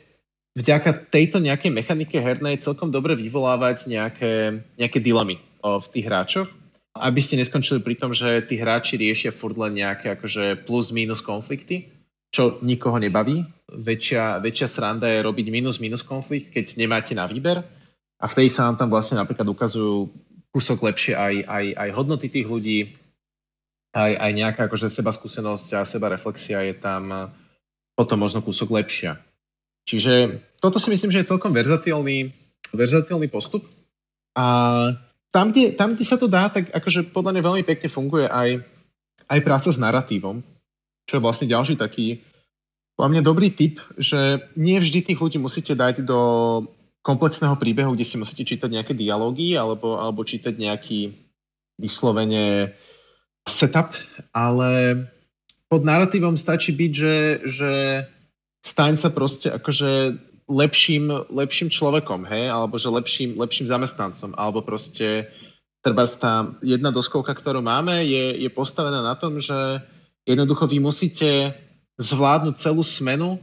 vďaka tejto nejakej mechanike hernej celkom dobre vyvolávať nejaké, nejaké dilemy v tých hráčoch, aby ste neskončili pri tom, že tí hráči riešia furt len nejaké akože plus-minus konflikty, čo nikoho nebaví. Väčšia, väčšia sranda je robiť minus-minus konflikt, keď nemáte na výber. A v tej sa vám tam vlastne napríklad ukazujú kúsok lepšie aj, aj, aj hodnoty tých ľudí, aj, aj nejaká akože seba skúsenosť a seba reflexia je tam eh, potom možno kúsok lepšia. Čiže toto si myslím, že je celkom verzatilný, verzatilný postup. A tam kde, tam, kde sa to dá, tak akože podľa mňa veľmi pekne funguje aj, aj práca s narratívom, čo je vlastne ďalší taký, podľa mňa dobrý tip, že nie vždy tých ľudí musíte dať do komplexného príbehu, kde si musíte čítať nejaké dialógy alebo, alebo čítať nejaký vyslovene setup, ale pod narratívom stačí byť, že, že staň sa proste akože lepším, lepším človekom, hej, alebo že lepším, lepším zamestnancom, alebo proste treba tá jedna doskovka, ktorú máme, je, je postavená na tom, že jednoducho vy musíte zvládnuť celú smenu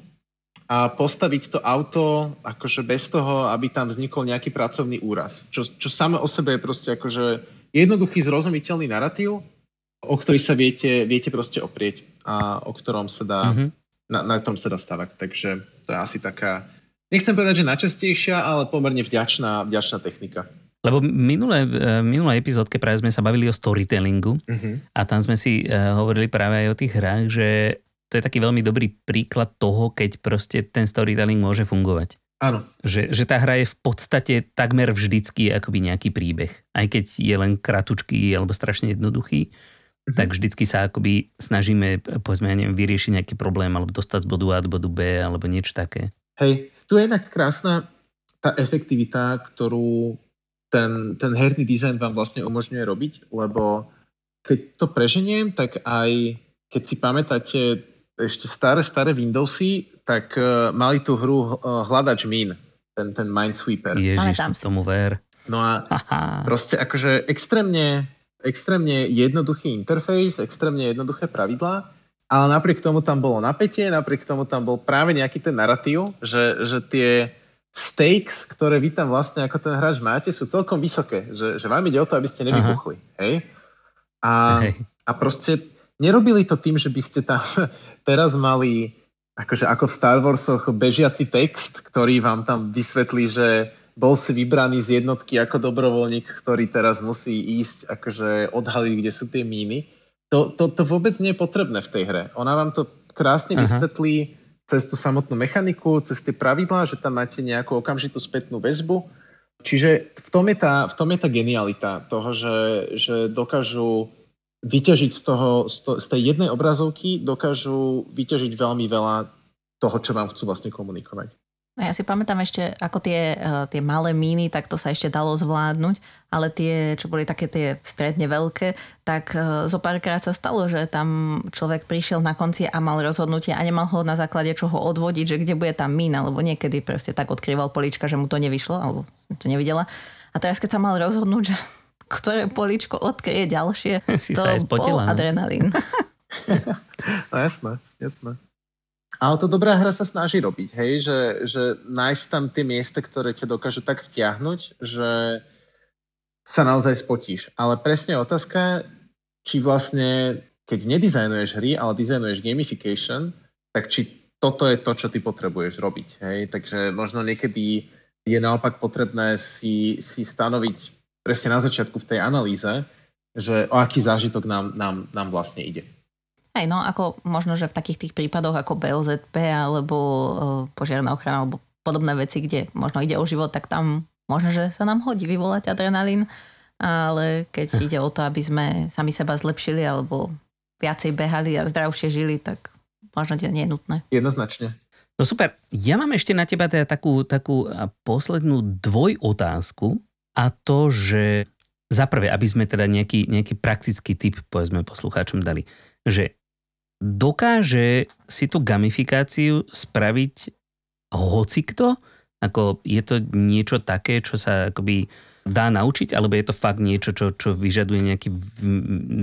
a postaviť to auto akože bez toho, aby tam vznikol nejaký pracovný úraz. Čo, čo samo o sebe je proste akože jednoduchý zrozumiteľný narratív, o ktorý sa viete, viete proste oprieť a o ktorom sa dá, mm-hmm. na, na ktorom sa dá stavať. Takže to je asi taká, nechcem povedať, že najčastejšia, ale pomerne vďačná, vďačná technika. Lebo minulé, e, minulé epizódke práve sme sa bavili o storytellingu uh-huh. a tam sme si uh, hovorili práve aj o tých hrách, že to je taký veľmi dobrý príklad toho, keď proste ten storytelling môže fungovať. Áno. Že, že tá hra je v podstate takmer vždycky akoby nejaký príbeh. Aj keď je len kratučký alebo strašne jednoduchý, mm-hmm. Tak vždycky sa akoby snažíme, povedzme, ja neviem, vyriešiť nejaký problém alebo dostať z bodu A do bodu B alebo niečo také. Hej, tu je jednak krásna tá efektivita, ktorú ten, ten herný dizajn vám vlastne umožňuje robiť, lebo keď to preženiem, tak aj keď si pamätáte ešte staré, staré Windowsy, tak uh, mali tú hru uh, hľadač mín, ten, ten Minesweeper. Ježiš, tomu ver. No a Aha. proste akože extrémne extrémne jednoduchý interfejs, extrémne jednoduché pravidlá, ale napriek tomu tam bolo napätie, napriek tomu tam bol práve nejaký ten narratív, že, že tie stakes, ktoré vy tam vlastne ako ten hráč máte, sú celkom vysoké, že, že vám ide o to, aby ste nevybuchli. Hej? A, hej. a proste nerobili to tým, že by ste tam *laughs* teraz mali akože ako v Star Warsoch bežiaci text, ktorý vám tam vysvetlí, že bol si vybraný z jednotky ako dobrovoľník, ktorý teraz musí ísť akože odhaliť, kde sú tie míny. to, to, to vôbec nie je potrebné v tej hre. Ona vám to krásne Aha. vysvetlí cez tú samotnú mechaniku, cez tie pravidlá, že tam máte nejakú okamžitú spätnú väzbu. Čiže v tom je tá, v tom je tá genialita toho, že, že dokážu vyťažiť z, toho, z, to, z tej jednej obrazovky, dokážu vyťažiť veľmi veľa toho, čo vám chcú vlastne komunikovať. No ja si pamätám ešte, ako tie, uh, tie malé míny, tak to sa ešte dalo zvládnuť, ale tie, čo boli také tie stredne veľké, tak uh, zo párkrát sa stalo, že tam človek prišiel na konci a mal rozhodnutie a nemal ho na základe čoho odvodiť, že kde bude tá mína, lebo niekedy proste tak odkrýval polička, že mu to nevyšlo, alebo to nevidela. A teraz, keď sa mal rozhodnúť, že *laughs* ktoré poličko odkryje ďalšie, *laughs* si to bol no. adrenalín. *laughs* no jasné, jasné. Ale to dobrá hra sa snaží robiť, hej, že, že nájsť tam tie miesta, ktoré ťa dokážu tak vtiahnuť, že sa naozaj spotíš. Ale presne otázka, či vlastne, keď nedizajnuješ hry, ale dizajnuješ gamification, tak či toto je to, čo ty potrebuješ robiť. Hej? Takže možno niekedy je naopak potrebné si, si stanoviť presne na začiatku v tej analýze, že o aký zážitok nám, nám, nám vlastne ide. Aj no, ako možno, že v takých tých prípadoch ako BOZP alebo uh, požiarná ochrana alebo podobné veci, kde možno ide o život, tak tam možno, že sa nám hodí vyvolať adrenalín, ale keď *laughs* ide o to, aby sme sami seba zlepšili alebo viacej behali a zdravšie žili, tak možno to nie je nutné. Jednoznačne. No super. Ja mám ešte na teba teda takú, takú poslednú dvojotázku a to, že za prvé, aby sme teda nejaký, nejaký praktický typ povedzme poslucháčom dali, že dokáže si tú gamifikáciu spraviť hocikto? Ako je to niečo také, čo sa akoby dá naučiť, alebo je to fakt niečo, čo, čo vyžaduje nejaký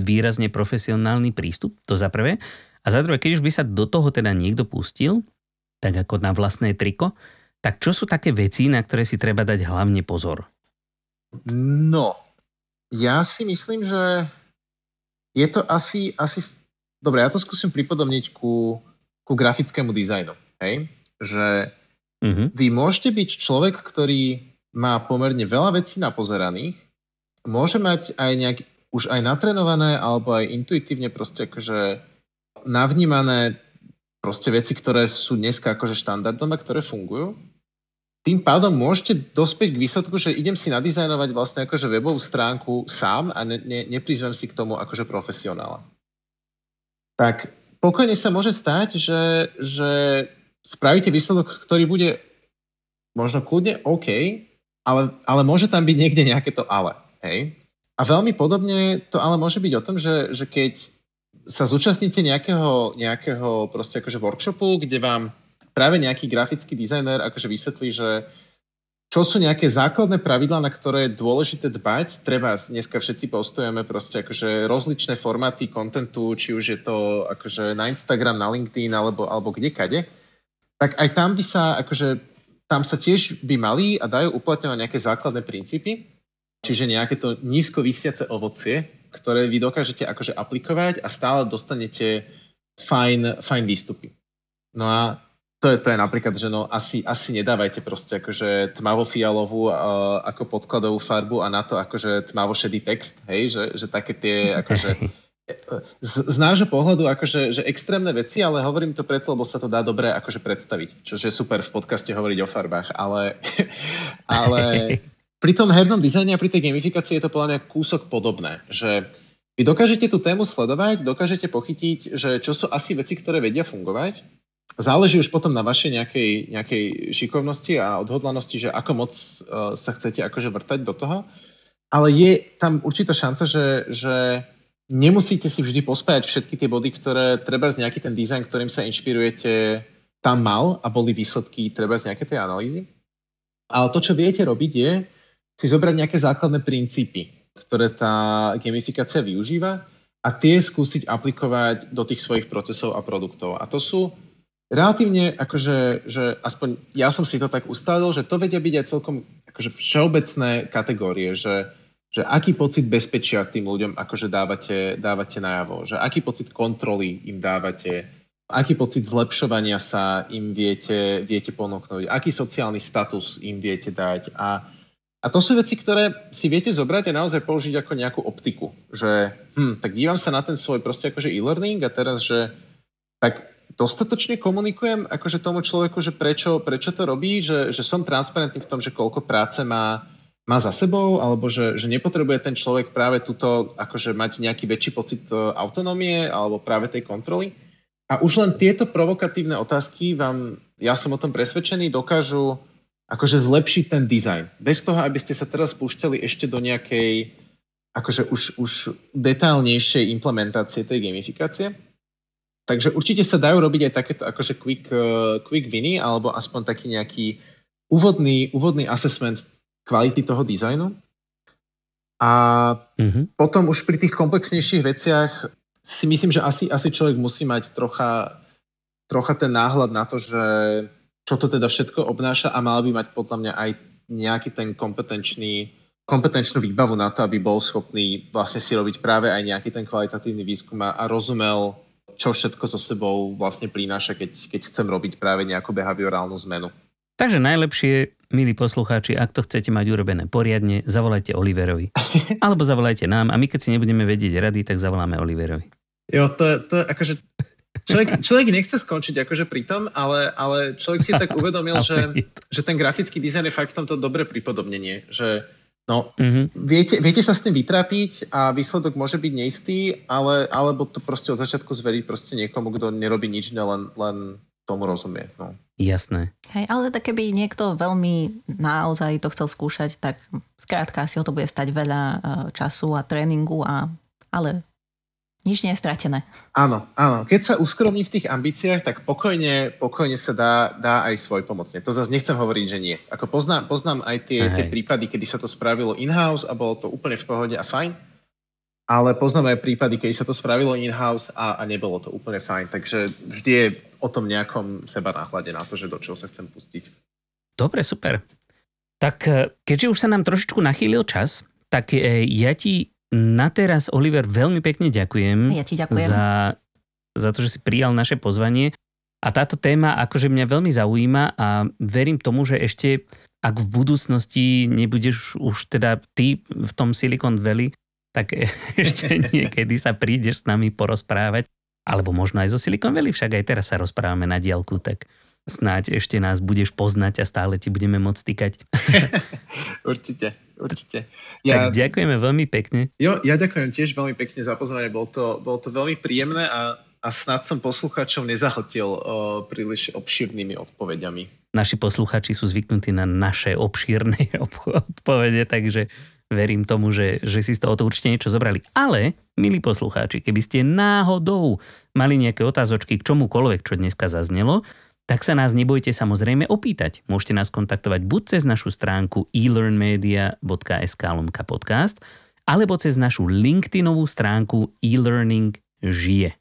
výrazne profesionálny prístup? To za prvé. A za druhé, keď už by sa do toho teda niekto pustil, tak ako na vlastné triko, tak čo sú také veci, na ktoré si treba dať hlavne pozor? No, ja si myslím, že je to asi, asi Dobre, ja to skúsim pripodobniť ku, ku grafickému dizajnu. Hej? Že uh-huh. vy môžete byť človek, ktorý má pomerne veľa vecí napozeraných, môže mať aj nejak už aj natrenované alebo aj intuitívne proste akože navnímané proste veci, ktoré sú dneska akože štandardom a ktoré fungujú. Tým pádom môžete dospieť k výsledku, že idem si nadizajnovať vlastne akože webovú stránku sám a ne, ne, neprizvem si k tomu akože profesionála tak pokojne sa môže stať, že, že spravíte výsledok, ktorý bude možno kľudne OK, ale, ale môže tam byť niekde nejaké to ale. Hej? A veľmi podobne to ale môže byť o tom, že, že keď sa zúčastníte nejakého, nejakého akože workshopu, kde vám práve nejaký grafický dizajner akože vysvetlí, že čo sú nejaké základné pravidlá, na ktoré je dôležité dbať? Treba, dneska všetci postujeme proste akože rozličné formáty kontentu, či už je to akože na Instagram, na LinkedIn alebo, alebo kde kade. Tak aj tam by sa akože tam sa tiež by mali a dajú uplatňovať nejaké základné princípy, čiže nejaké to nízko vysiace ovocie, ktoré vy dokážete akože aplikovať a stále dostanete fajn, fajn výstupy. No a to je, to je napríklad, že no asi, asi nedávajte proste akože tmavo-fialovú uh, ako podkladovú farbu a na to akože tmavo-šedý text, hej, že, že také tie akože *laughs* z, z nášho pohľadu akože že extrémne veci, ale hovorím to preto, lebo sa to dá dobre akože predstaviť, čo je super v podcaste hovoriť o farbách, ale, *laughs* ale *laughs* pri tom hernom dizajne a pri tej gamifikácii je to podľa mňa kúsok podobné, že vy dokážete tú tému sledovať, dokážete pochytiť, že čo sú asi veci, ktoré vedia fungovať záleží už potom na vašej nejakej, nejakej šikovnosti a odhodlanosti, že ako moc uh, sa chcete akože vrtať do toho. Ale je tam určitá šanca, že, že nemusíte si vždy pospájať všetky tie body, ktoré treba z nejaký ten dizajn, ktorým sa inšpirujete, tam mal a boli výsledky treba z nejaké tej analýzy. Ale to, čo viete robiť, je si zobrať nejaké základné princípy, ktoré tá gamifikácia využíva a tie skúsiť aplikovať do tých svojich procesov a produktov. A to sú relatívne, akože, že aspoň ja som si to tak ustalil, že to vedia byť aj celkom akože všeobecné kategórie, že, že aký pocit bezpečia tým ľuďom akože dávate, dávate najavo, že aký pocit kontroly im dávate, aký pocit zlepšovania sa im viete, viete ponúknuť, aký sociálny status im viete dať a A to sú veci, ktoré si viete zobrať a naozaj použiť ako nejakú optiku. Že, hm, tak dívam sa na ten svoj proste akože e-learning a teraz, že tak dostatočne komunikujem akože tomu človeku, že prečo, prečo to robí, že, že som transparentný v tom, že koľko práce má, má za sebou, alebo že, že nepotrebuje ten človek práve túto, akože mať nejaký väčší pocit e, autonómie alebo práve tej kontroly. A už len tieto provokatívne otázky vám, ja som o tom presvedčený, dokážu akože zlepšiť ten dizajn. Bez toho, aby ste sa teraz púšťali ešte do nejakej akože už, už detálnejšej implementácie tej gamifikácie. Takže určite sa dajú robiť aj takéto akože quick, uh, quick winy, alebo aspoň taký nejaký úvodný, úvodný assessment kvality toho dizajnu. A mm-hmm. potom už pri tých komplexnejších veciach si myslím, že asi, asi človek musí mať trocha, trocha ten náhľad na to, že čo to teda všetko obnáša a mal by mať podľa mňa aj nejaký ten kompetenčný, kompetenčnú výbavu na to, aby bol schopný vlastne si robiť práve aj nejaký ten kvalitatívny výskum a, a rozumel, čo všetko so sebou vlastne prináša, keď, keď chcem robiť práve nejakú behaviorálnu zmenu. Takže najlepšie, milí poslucháči, ak to chcete mať urobené poriadne, zavolajte Oliverovi. *laughs* Alebo zavolajte nám a my keď si nebudeme vedieť rady, tak zavoláme Oliverovi. Jo, to, to akože Človek, *laughs* človek nechce skončiť akože pri tom, ale, ale človek si tak *laughs* uvedomil, že, že ten grafický dizajn je fakt v tomto dobré pripodobnenie, že no, mm-hmm. viete, viete sa s tým vytrápiť a výsledok môže byť neistý, ale, alebo to proste od začiatku zveriť proste niekomu, kto nerobí nič, len, len tomu rozumie. No. Jasné. Hej, ale tak keby niekto veľmi naozaj to chcel skúšať, tak skrátka si ho to bude stať veľa uh, času a tréningu, a, ale nič nie je stratené. Áno, áno. Keď sa uskromní v tých ambíciách, tak pokojne, pokojne sa dá, dá aj svoj pomocne. To zase nechcem hovoriť, že nie. Ako poznám, poznám aj tie, tie prípady, kedy sa to spravilo in-house a bolo to úplne v pohode a fajn. Ale poznám aj prípady, kedy sa to spravilo in-house a, a nebolo to úplne fajn. Takže vždy je o tom nejakom seba náhľade na to, že do čoho sa chcem pustiť. Dobre, super. Tak eh, keďže už sa nám trošičku nachýlil čas, tak eh, ja ti na teraz, Oliver, veľmi pekne ďakujem, ja ti ďakujem. Za, za to, že si prijal naše pozvanie. A táto téma akože mňa veľmi zaujíma a verím tomu, že ešte ak v budúcnosti nebudeš už teda ty v tom Silicon Valley, tak *laughs* ešte niekedy sa prídeš s nami porozprávať. Alebo možno aj zo Silicon Valley, však aj teraz sa rozprávame na diálku, tak snáď ešte nás budeš poznať a stále ti budeme môcť týkať. *laughs* určite, určite. Ja, tak ďakujeme veľmi pekne. Jo, ja ďakujem tiež veľmi pekne za pozvanie, bol to, bol to veľmi príjemné a, a snad som poslucháčov nezahltil o, príliš obšírnymi odpovediami. Naši poslucháči sú zvyknutí na naše obšírne *laughs* odpovede, takže verím tomu, že, že si z toho určite niečo zobrali. Ale, milí poslucháči, keby ste náhodou mali nejaké otázočky k čomukoľvek, čo dneska zaznelo, tak sa nás nebojte samozrejme opýtať. Môžete nás kontaktovať buď cez našu stránku elearnmedia.sk podcast, alebo cez našu LinkedInovú stránku e-learning žije.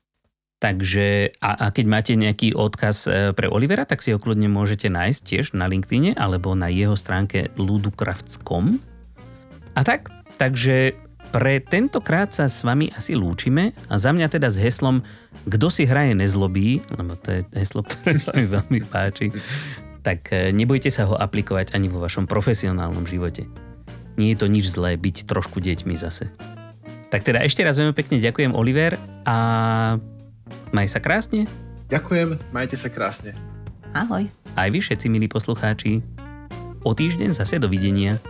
Takže a, a keď máte nejaký odkaz e, pre Olivera, tak si ho kľudne môžete nájsť tiež na LinkedIne alebo na jeho stránke ludukrafts.com. A tak, takže pre tentokrát sa s vami asi lúčime a za mňa teda s heslom Kto si hraje nezlobí, lebo to je heslo, *laughs* ktoré sa mi veľmi páči, tak e, nebojte sa ho aplikovať ani vo vašom profesionálnom živote. Nie je to nič zlé byť trošku deťmi zase. Tak teda ešte raz veľmi pekne ďakujem Oliver a maj sa krásne. Ďakujem, majte sa krásne. Ahoj. Aj vy všetci milí poslucháči. O týždeň zase dovidenia.